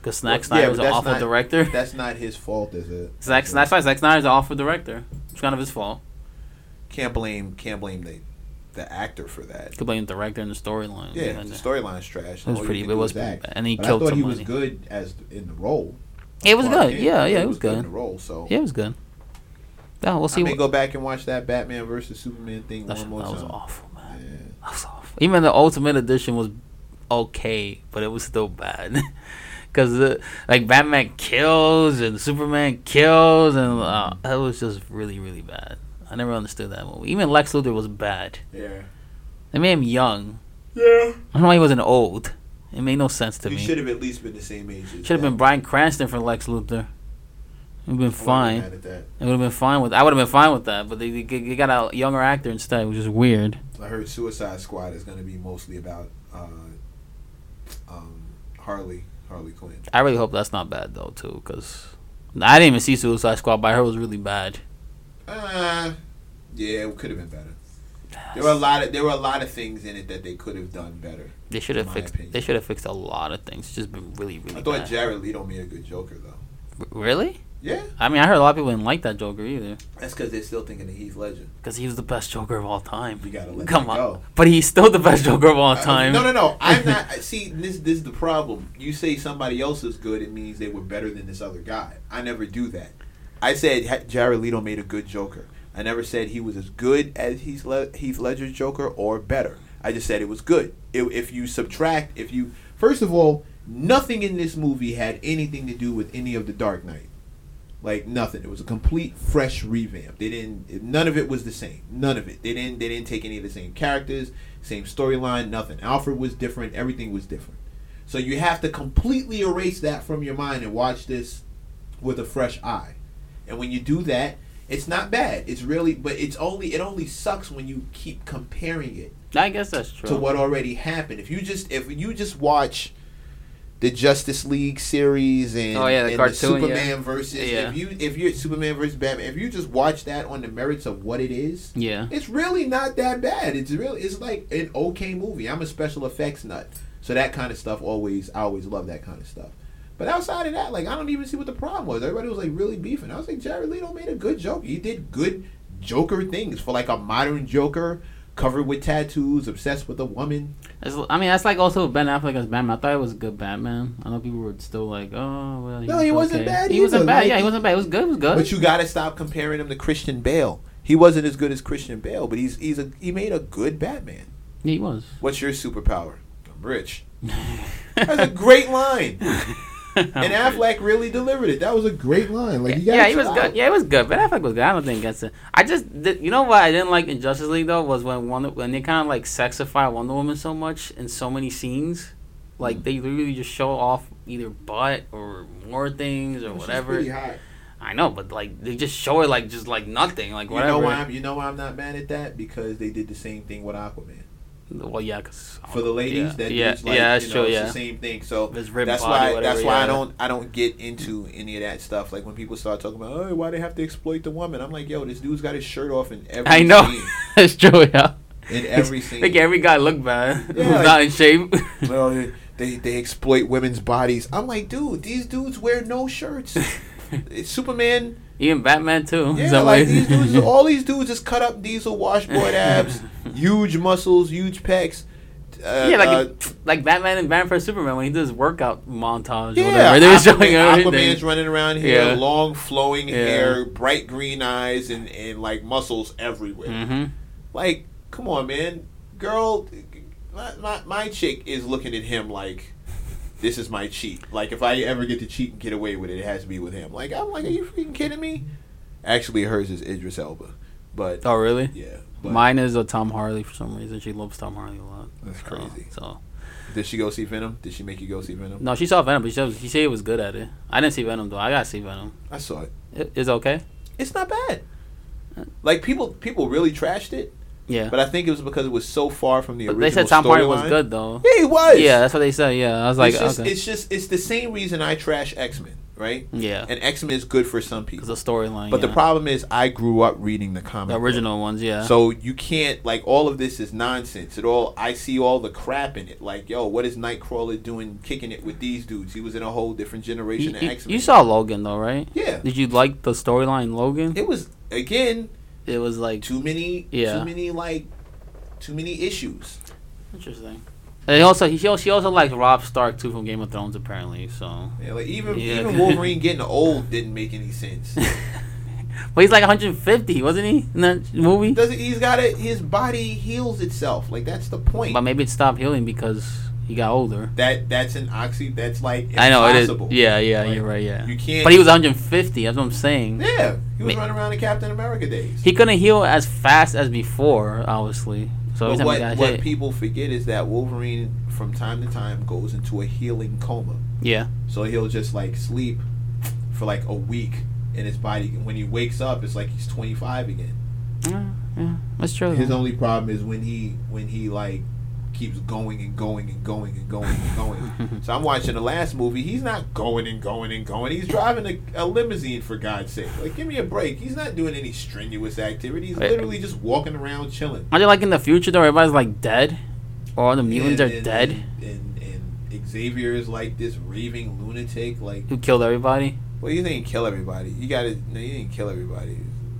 Because Zack Well, Snyder yeah, was an awful not- director. That's not his fault, is it? Zack, that's why Zack Snyder's an awful director. It's kind of his fault. Can't blame can't blame the the actor for that. Could blame the director and the storyline. Yeah, And the storyline's trash. It was pretty. It was pretty bad. And he But I killed thought he was somebody. good as in the role. It was good. Yeah, yeah, it was in good. In the role. So Yeah, it was good. Yeah, we'll see. I may what, go back and watch that Batman versus Superman thing one more that time. Yeah. That was awful. Even the Ultimate Edition was okay, but it was still bad. Because like Batman kills and Superman kills, and uh, that was just really, really bad. I never understood that movie. Even Lex Luthor was bad. Yeah. They made him young. Yeah. I don't know why he wasn't old. It made no sense to He me. should have at least been the same age. as Should have been. Bryan Cranston for Lex Luthor. It'd been wouldn't be fine. mad at that. It would have been fine with. I would have been fine with that. But they, they, they got a younger actor instead, which is weird. I heard Suicide Squad is going to be mostly about uh, um, Harley Harley Quinn. I really hope that's not bad though, too, because I didn't even see Suicide Squad, but I heard it was really bad. Uh, yeah, it could have been better. There were a lot of there were a lot of things in it that they could have done better. They should have fixed. opinion. They should have fixed a lot of things. It's just been really, really. I thought bad. Jared Leto made a good Joker though. R- really? Yeah, I mean, I heard a lot of people didn't like that Joker either, that's because they're still thinking of Heath Ledger. because he was the best Joker of all time. You gotta let Come that on, go. but he's still the best Joker of all Uh, time. no, no, no. I'm not. I- See, this this is the problem. You say somebody else is good, it means they were better than this other guy. I never do that. I said Jared Leto made a good Joker. I never said he was as good as Heath, Le- Heath Ledger's Joker or better. I just said it was good. If if you subtract, if you first of all, nothing in this movie had anything to do with any of the Dark Knight. Like nothing. It was a complete fresh revamp. They didn't. None of it was the same. None of it. They didn't. They didn't take any of the same characters, same storyline. Nothing. Alfred was different. Everything was different. So you have to completely erase that from your mind and watch this with a fresh eye. And when you do that, it's not bad. It's really, but it's only. It only sucks when you keep comparing it I guess that's true. to what already happened. If you just if you just watch the Justice League series and, Oh, yeah, the and cartoon, Superman yeah. versus Yeah. if you if you're Superman versus Batman, if you just watch that on the merits of what it is, yeah. it's really not that bad. It's really it's like an okay movie. I'm a special effects nut, so that kind of stuff always I always love that kind of stuff. But outside of that, like I don't even see what the problem was. Everybody was like really beefing. I was like, Jared Leto made a good joke He did good Joker things for like a modern Joker, covered with tattoos, obsessed with a woman. I mean, that's like also Ben Affleck as Batman. I thought it was a good Batman. I know people were still like, oh, well. No, he wasn't okay. bad He wasn't bad. like- yeah, he wasn't bad. It was good. It was good. But you got to stop comparing him to Christian Bale. He wasn't as good as Christian Bale, but he's he's a he made a good Batman. yeah, he was. What's your superpower? I'm rich. That's a great line. And Affleck really delivered it. That was a great line. Like you yeah, gotta he was good. Yeah, it was good. But Affleck was good. I don't think that's it. I just, you know what I didn't like in Justice League though was when Wonder, when they kind of like sexify Wonder Woman so much in so many scenes. Like Mm. they literally just show off either butt or more things or whatever. I know, but like they just show it like just like nothing, like You whatever. know why? I'm, you know why I'm not mad at that because they did the same thing with Aquaman. Well, yeah, cause For the ladies, yeah, that yeah, like, yeah, that's you true. know, it's Yeah, the same thing. So that's why whatever, that's why I don't I don't get into any of that stuff. Like when people start talking about oh why they have to exploit the woman, I'm like yo this dude's got his shirt off in every I know. scene. that's true. Yeah, in every scene. Make every guy look bad Yeah, who's like- not in shape. Well, they, they they exploit women's bodies. I'm like, dude, these dudes wear no shirts. Superman Even Batman too. Yeah, like these dudes, all these dudes just cut up diesel washboard abs, huge muscles, huge pecs. Uh, yeah, like uh, like Batman and Batman vs Superman when he does his workout montage. or yeah, whatever. Were showing Aquaman. Aquaman's running around here, Yeah. long flowing Yeah. hair, bright green eyes, and, and like muscles everywhere. hmm Like, come on, man, girl, my, my my chick is looking at him like. This is my cheat. Like, if I ever get to cheat and get away with it, it has to be with him. Like, I'm like, are you freaking kidding me? Actually, hers is Idris Elba, but Oh really? yeah, but Mine is a Tom Hardy for some reason. She loves Tom Hardy a lot. That's crazy. So, Did she go see Venom? Did she make you go see Venom? no, she saw Venom, but she said, she said it was good at it. I didn't see Venom though. I gotta see Venom. I saw it. It, it's okay. It's not bad. Like people, people really trashed it, Yeah. but I think it was because it was so far from the But original. they said Tom Hardy was good though. Yeah, he was. Yeah, that's what they said. Yeah, I was like, it's just, okay. it's just, it's the same reason I trash X Men, right? yeah, And X Men is good for some people, the storyline. but yeah. the problem is I grew up reading the comic, the book. original ones, yeah. So you can't like all of this is nonsense. It all I see all the crap in it. Like, yo, what is Nightcrawler doing kicking it with these dudes? He was in a whole different generation you, of X Men. you saw Logan though, right? Yeah. Did you like the storyline Logan? It was again It was like too many Yeah. too many like too many issues. interesting. And he also he also, she also likes Robb Stark too from Game of Thrones apparently. So, Yeah, like even Yeah. even Wolverine getting old didn't make any sense. but he's like 150, wasn't he in that movie? Doesn't he's got it his body heals itself. Like that's the point. But maybe it stopped healing because he got older. that that's an oxy that's like I know it is. impossible. Yeah, yeah, Like, you're right. Yeah, You can't but he was 150. That's what I'm saying. Yeah. He was Ma- running around in Captain America days. He couldn't heal as fast as before, obviously. So But what, what hit, people forget is that Wolverine from time to time goes into a healing coma. yeah, So he'll just like sleep for like a week and his body when he wakes up it's like he's 25 again. yeah, yeah, that's true. His only problem is when he when he like keeps going and going and going and going and going. so I'm watching the last movie. He's not going and going and going. He's driving a, a limousine for God's sake. Like give me a break. He's not doing any strenuous activity. He's literally just walking around chilling. Are they like in the future though? Everybody's like dead, or all the mutants And- are and- dead. And, and and Xavier is like this raving lunatic. Like Who killed everybody? well, you didn't kill everybody. You got to. No, you didn't kill everybody.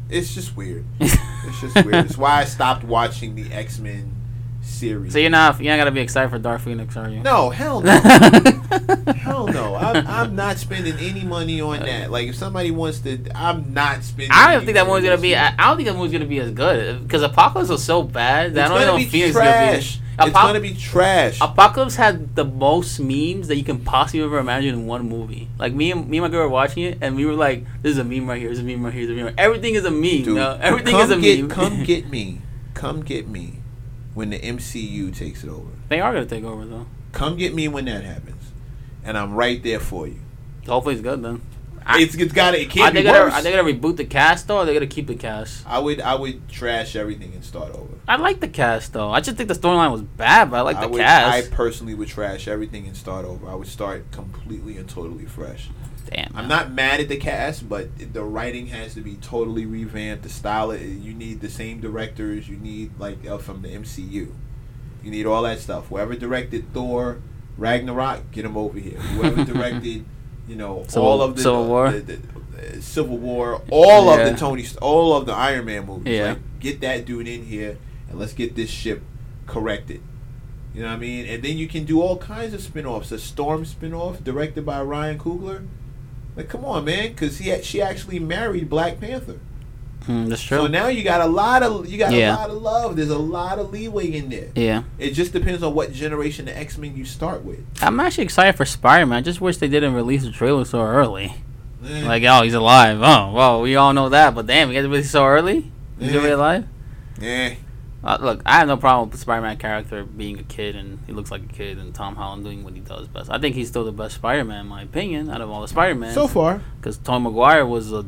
It's just weird. It's just weird. It's why I stopped watching the X Men series. so you're not you're not gonna be excited for Dark Phoenix, are you? No, hell no. hell no. I'm, I'm not spending any money on uh, that. Like, if somebody wants to, I'm not spending. I don't think that movie's gonna be. I. I don't think that movie's gonna be as good because Apocalypse was so bad that It's I don't gonna know be Phoenix trash. gonna be. It's Apoc- gonna be trash. Apocalypse had the most memes that you can possibly ever imagine in one movie. Like me and me and my girl were watching it, and we were like, "This is a meme right here. This is a meme right here. This is a meme. Everything is a meme. Dude, no? Everything is a get, meme. Come get me. Come get me when the MCU takes it over. they are gonna take over though. Come get me when that happens, and I'm right there for you. Hopefully, it's good then. I- It's, it's got to. It Are can't they be gonna worse. Are they gonna reboot the cast though? Or are they gonna keep the cast? I would. I would trash everything and start over. I like the cast though. I just think the storyline was bad, but I like I the would, cast. I personally would trash everything and start over. I would start completely and totally fresh. Damn. I'm man. not mad at the cast, but the writing has to be totally revamped. The style, you need the same directors. You need like uh, from the MCU. You need all that stuff. Whoever directed Thor, Ragnarok, get him over here. Whoever directed, you know, Civil- all of the Civil War? the, the, uh, Civil War, all Yeah. of the Tony, all of the Iron Man movies. Yeah. Like, get that dude in here and let's get this ship corrected. You know what I mean? And then you can do all kinds of spin-offs. A Storm spin-off directed by Ryan Coogler. Like, come on, man, because he had, she actually married Black Panther. Mm, that's true. So now you got a lot of you got Yeah. a lot of love. There's a lot of leeway in there. yeah. It just depends on what generation of X Men you start with. I'm actually excited for Spider Man. I just wish they didn't release the trailer so early. Eh, Like, oh, he's alive. Oh, well, we all know that, but damn, you guys release so early? He's Yeah. really alive? eh. Uh, look, I have no problem with the Spider Man character being a kid and he looks like a kid and Tom Holland doing what he does best. I think he's still the best Spider Man, in my opinion, out of all the Spider Man. So far, Because Tom Maguire was a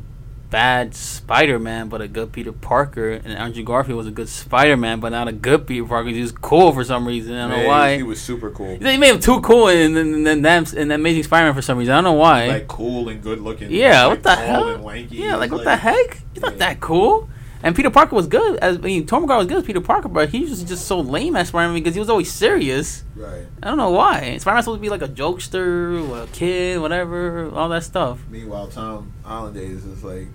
bad Spider Man, but a good Peter Parker, and Andrew Garfield was a good Spider Man, but not a good Peter Parker. He was cool for some reason. I don't man, know why. he was super cool. They made him too cool in in, in, in, in Amazing Spider-Man for some reason. I don't know why. Like cool and good looking. yeah, like, what the tall hell? And. Yeah, like He's what the heck? He's not that cool. And Peter Parker was good. As I mean, Tom McGraw was good as Peter Parker, but he was just so lame as Spider-Man because he was always serious. Right. I don't know why. Spider-Man's supposed to be like a jokester, a kid, whatever, all that stuff. Meanwhile, Tom Hollandaise is like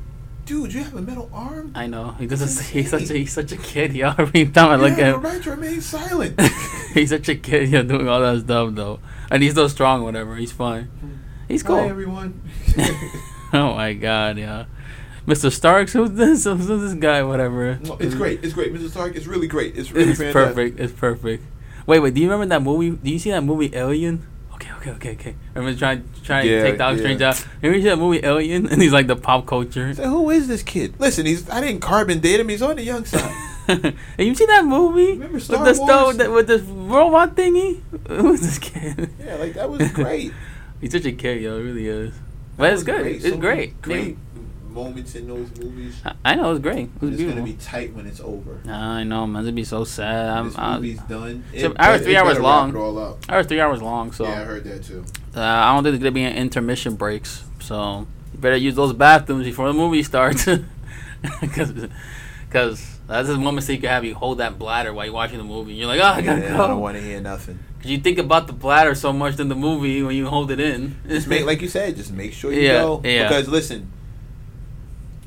dude, you have a metal arm. I know he doesn't. He's such a he's such a kid. Yo, every time I look at him, right to remain silent. he's such a kid. Yo, doing all that stuff though, and he's so strong. Whatever, he's fine. Hmm. He's cool. Hi everyone. oh my god, yeah. Mr. Starks, who's this? Who's this guy? Whatever. No, it's great. It's great. Mrs. Stark, it's really great. It's really It's fantastic. perfect. It's perfect. Wait, wait. Do you remember that movie? Do you see that movie Alien? Okay, okay, okay, okay. Remember trying trying Yeah, to take Doctor yeah. Strange out? Remember you see that movie Alien? And he's like the pop culture. So who is this kid? Listen, he's I didn't carbon date him. He's on the young side. and you see that movie Remember with the stone Wars? with the, with the robot thingy? Who's this kid? yeah, like that was great. He's such a kid, yo. It really is. But it's That was good. great. It's So great. Great moments in those movies. I- I know it's great. It was it's gonna be tight when it's over. I know, man. It'd be so sad. I'm, this I, movie's done. So, It hour three it hours long. Wrap it all up. I was three hours long, so yeah, I heard that too. uh, I don't think there's gonna be any intermission breaks. So you better use those bathrooms before the movie starts, because that's the one mistake you can have. You hold that bladder while you're watching the movie. You're like, oh, I gotta Yeah, I don't want to hear nothing. Because you think about the bladder so much in the movie when you hold it in. Just make like you said. Just make sure you Yeah, go. yeah. Because listen,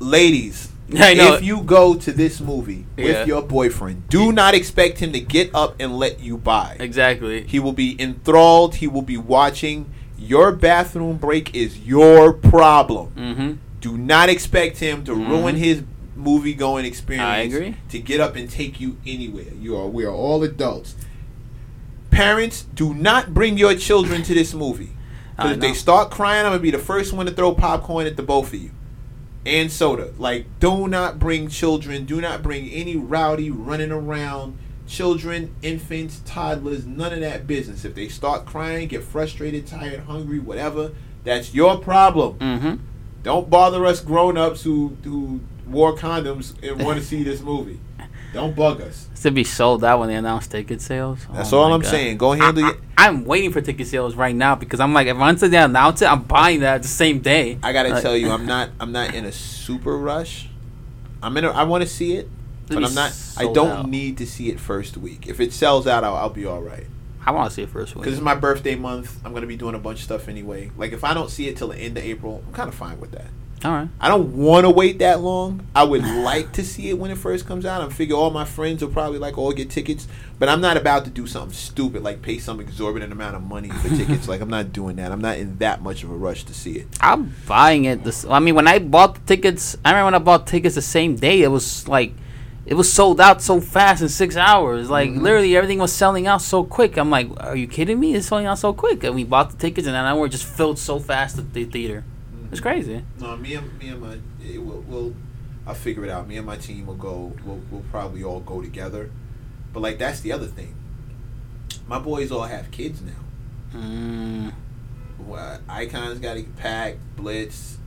ladies. If you go to this movie with Yeah. your boyfriend, do not expect him to get up and let you by. exactly. He will be enthralled. He will be watching. Your bathroom break is your problem. Mm-hmm. Do not expect him to ruin Mhm. his movie going experience. I agree. To get up and take you anywhere. You are. We are all adults. Parents, do not bring your children to this movie. Because if they start crying, I'm gonna be the first one to throw popcorn at the both of you, and soda. Like, do not bring children. Do not bring any rowdy running around children, infants, toddlers. None of that business. If they start crying, get frustrated, tired, hungry, whatever, that's your problem. Mm-hmm. Don't bother us grown ups who who wore condoms and want to see this movie. Don't bug us. It's to be sold out when they announce ticket sales. That's Oh all I'm God. saying. Go handle your. I, am waiting for ticket sales right now because I'm like, if once they announce it, I'm buying that the same day. I gotta Like- tell you, I'm not. I'm not in a super rush. I'm in. A, I want to see it, but I'm not. I don't out. need to see it first week. If it sells out, I'll, I'll be all right. I want to see it first week. Because it's my birthday month. I'm gonna be doing a bunch of stuff anyway. Like if I don't see it till the end of April, I'm kind of fine with that. All right. I don't want to wait that long. I would like to see it when it first comes out. I figure all my friends will probably like all get tickets, but I'm not about to do something stupid like pay some exorbitant amount of money for tickets. Like I'm not doing that. I'm not in that much of a rush to see it. I'm buying it. This. I mean, when I bought the tickets, I remember when I bought tickets the same day. It was like, it was sold out so fast in six hours. Like Mhm. literally, everything was selling out so quick. I'm like, are you kidding me? It's selling out so quick. And we bought the tickets, and then I were just filled so fast at the theater. It's crazy. No, me and me and my it will we'll I'll figure it out. Me and my team will go. We'll we'll probably all go together. But like that's the other thing. My boys all have kids now. Mm, Well, Icons got to pack Blitz.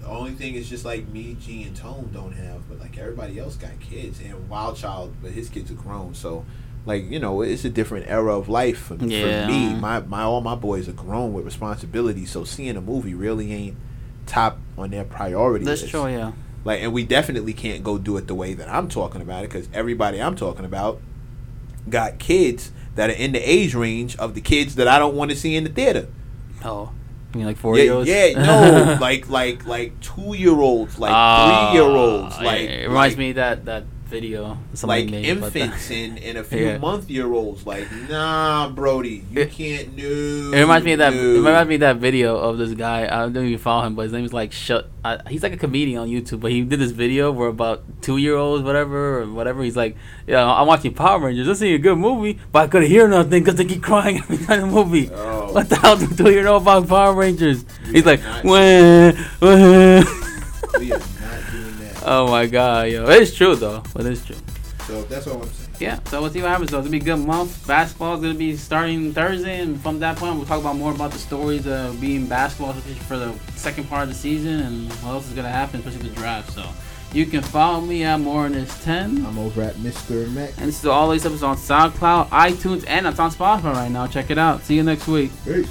The only thing is just like me, G, and Tone don't have, but like everybody else got kids. And Wild Child, but his kids are grown, so like you know it's a different era of life for, for me. My my all my boys are grown with responsibility, so seeing a movie really ain't top on their priority that's list. true. Yeah. Like, and we definitely can't go do it the way that I'm talking about it because everybody I'm talking about got kids that are in the age range of the kids that I don't want to see in the theater. Oh, you mean like four yeah, year olds? yeah, no, like like like two year olds, like ah, three year olds, like it reminds like, me of that that video like made infants and, and a few Yeah. month year olds. Like, nah, Brody, you It- can't do. It reminds me of that. It reminds me of that video of this guy. I don't even follow him, but his name is like Shut. Uh, he's like a comedian on YouTube, but he did this video where about two year olds, whatever, or whatever. He's like, "Yeah, I'm watching Power Rangers. This ain't a good movie, but I couldn't hear nothing because they keep crying every time the movie. Oh. What the hell do two year old about Power Rangers? We He's like, wah. Oh my god, yo, it's true though, but it's true. So that's all I'm saying. Yeah, so we'll see what happens. though. It's gonna be a good month. Basketball is gonna be starting Thursday, and from that point, we'll talk about more about the stories of being basketball, for the second part of the season, and what else is gonna happen, especially the draft. So you can follow me at Morenus10, I'm over at Mr. Mac. and this is all these episodes on SoundCloud, iTunes, and it's on Spotify right now. Check it out. See you next week. Peace.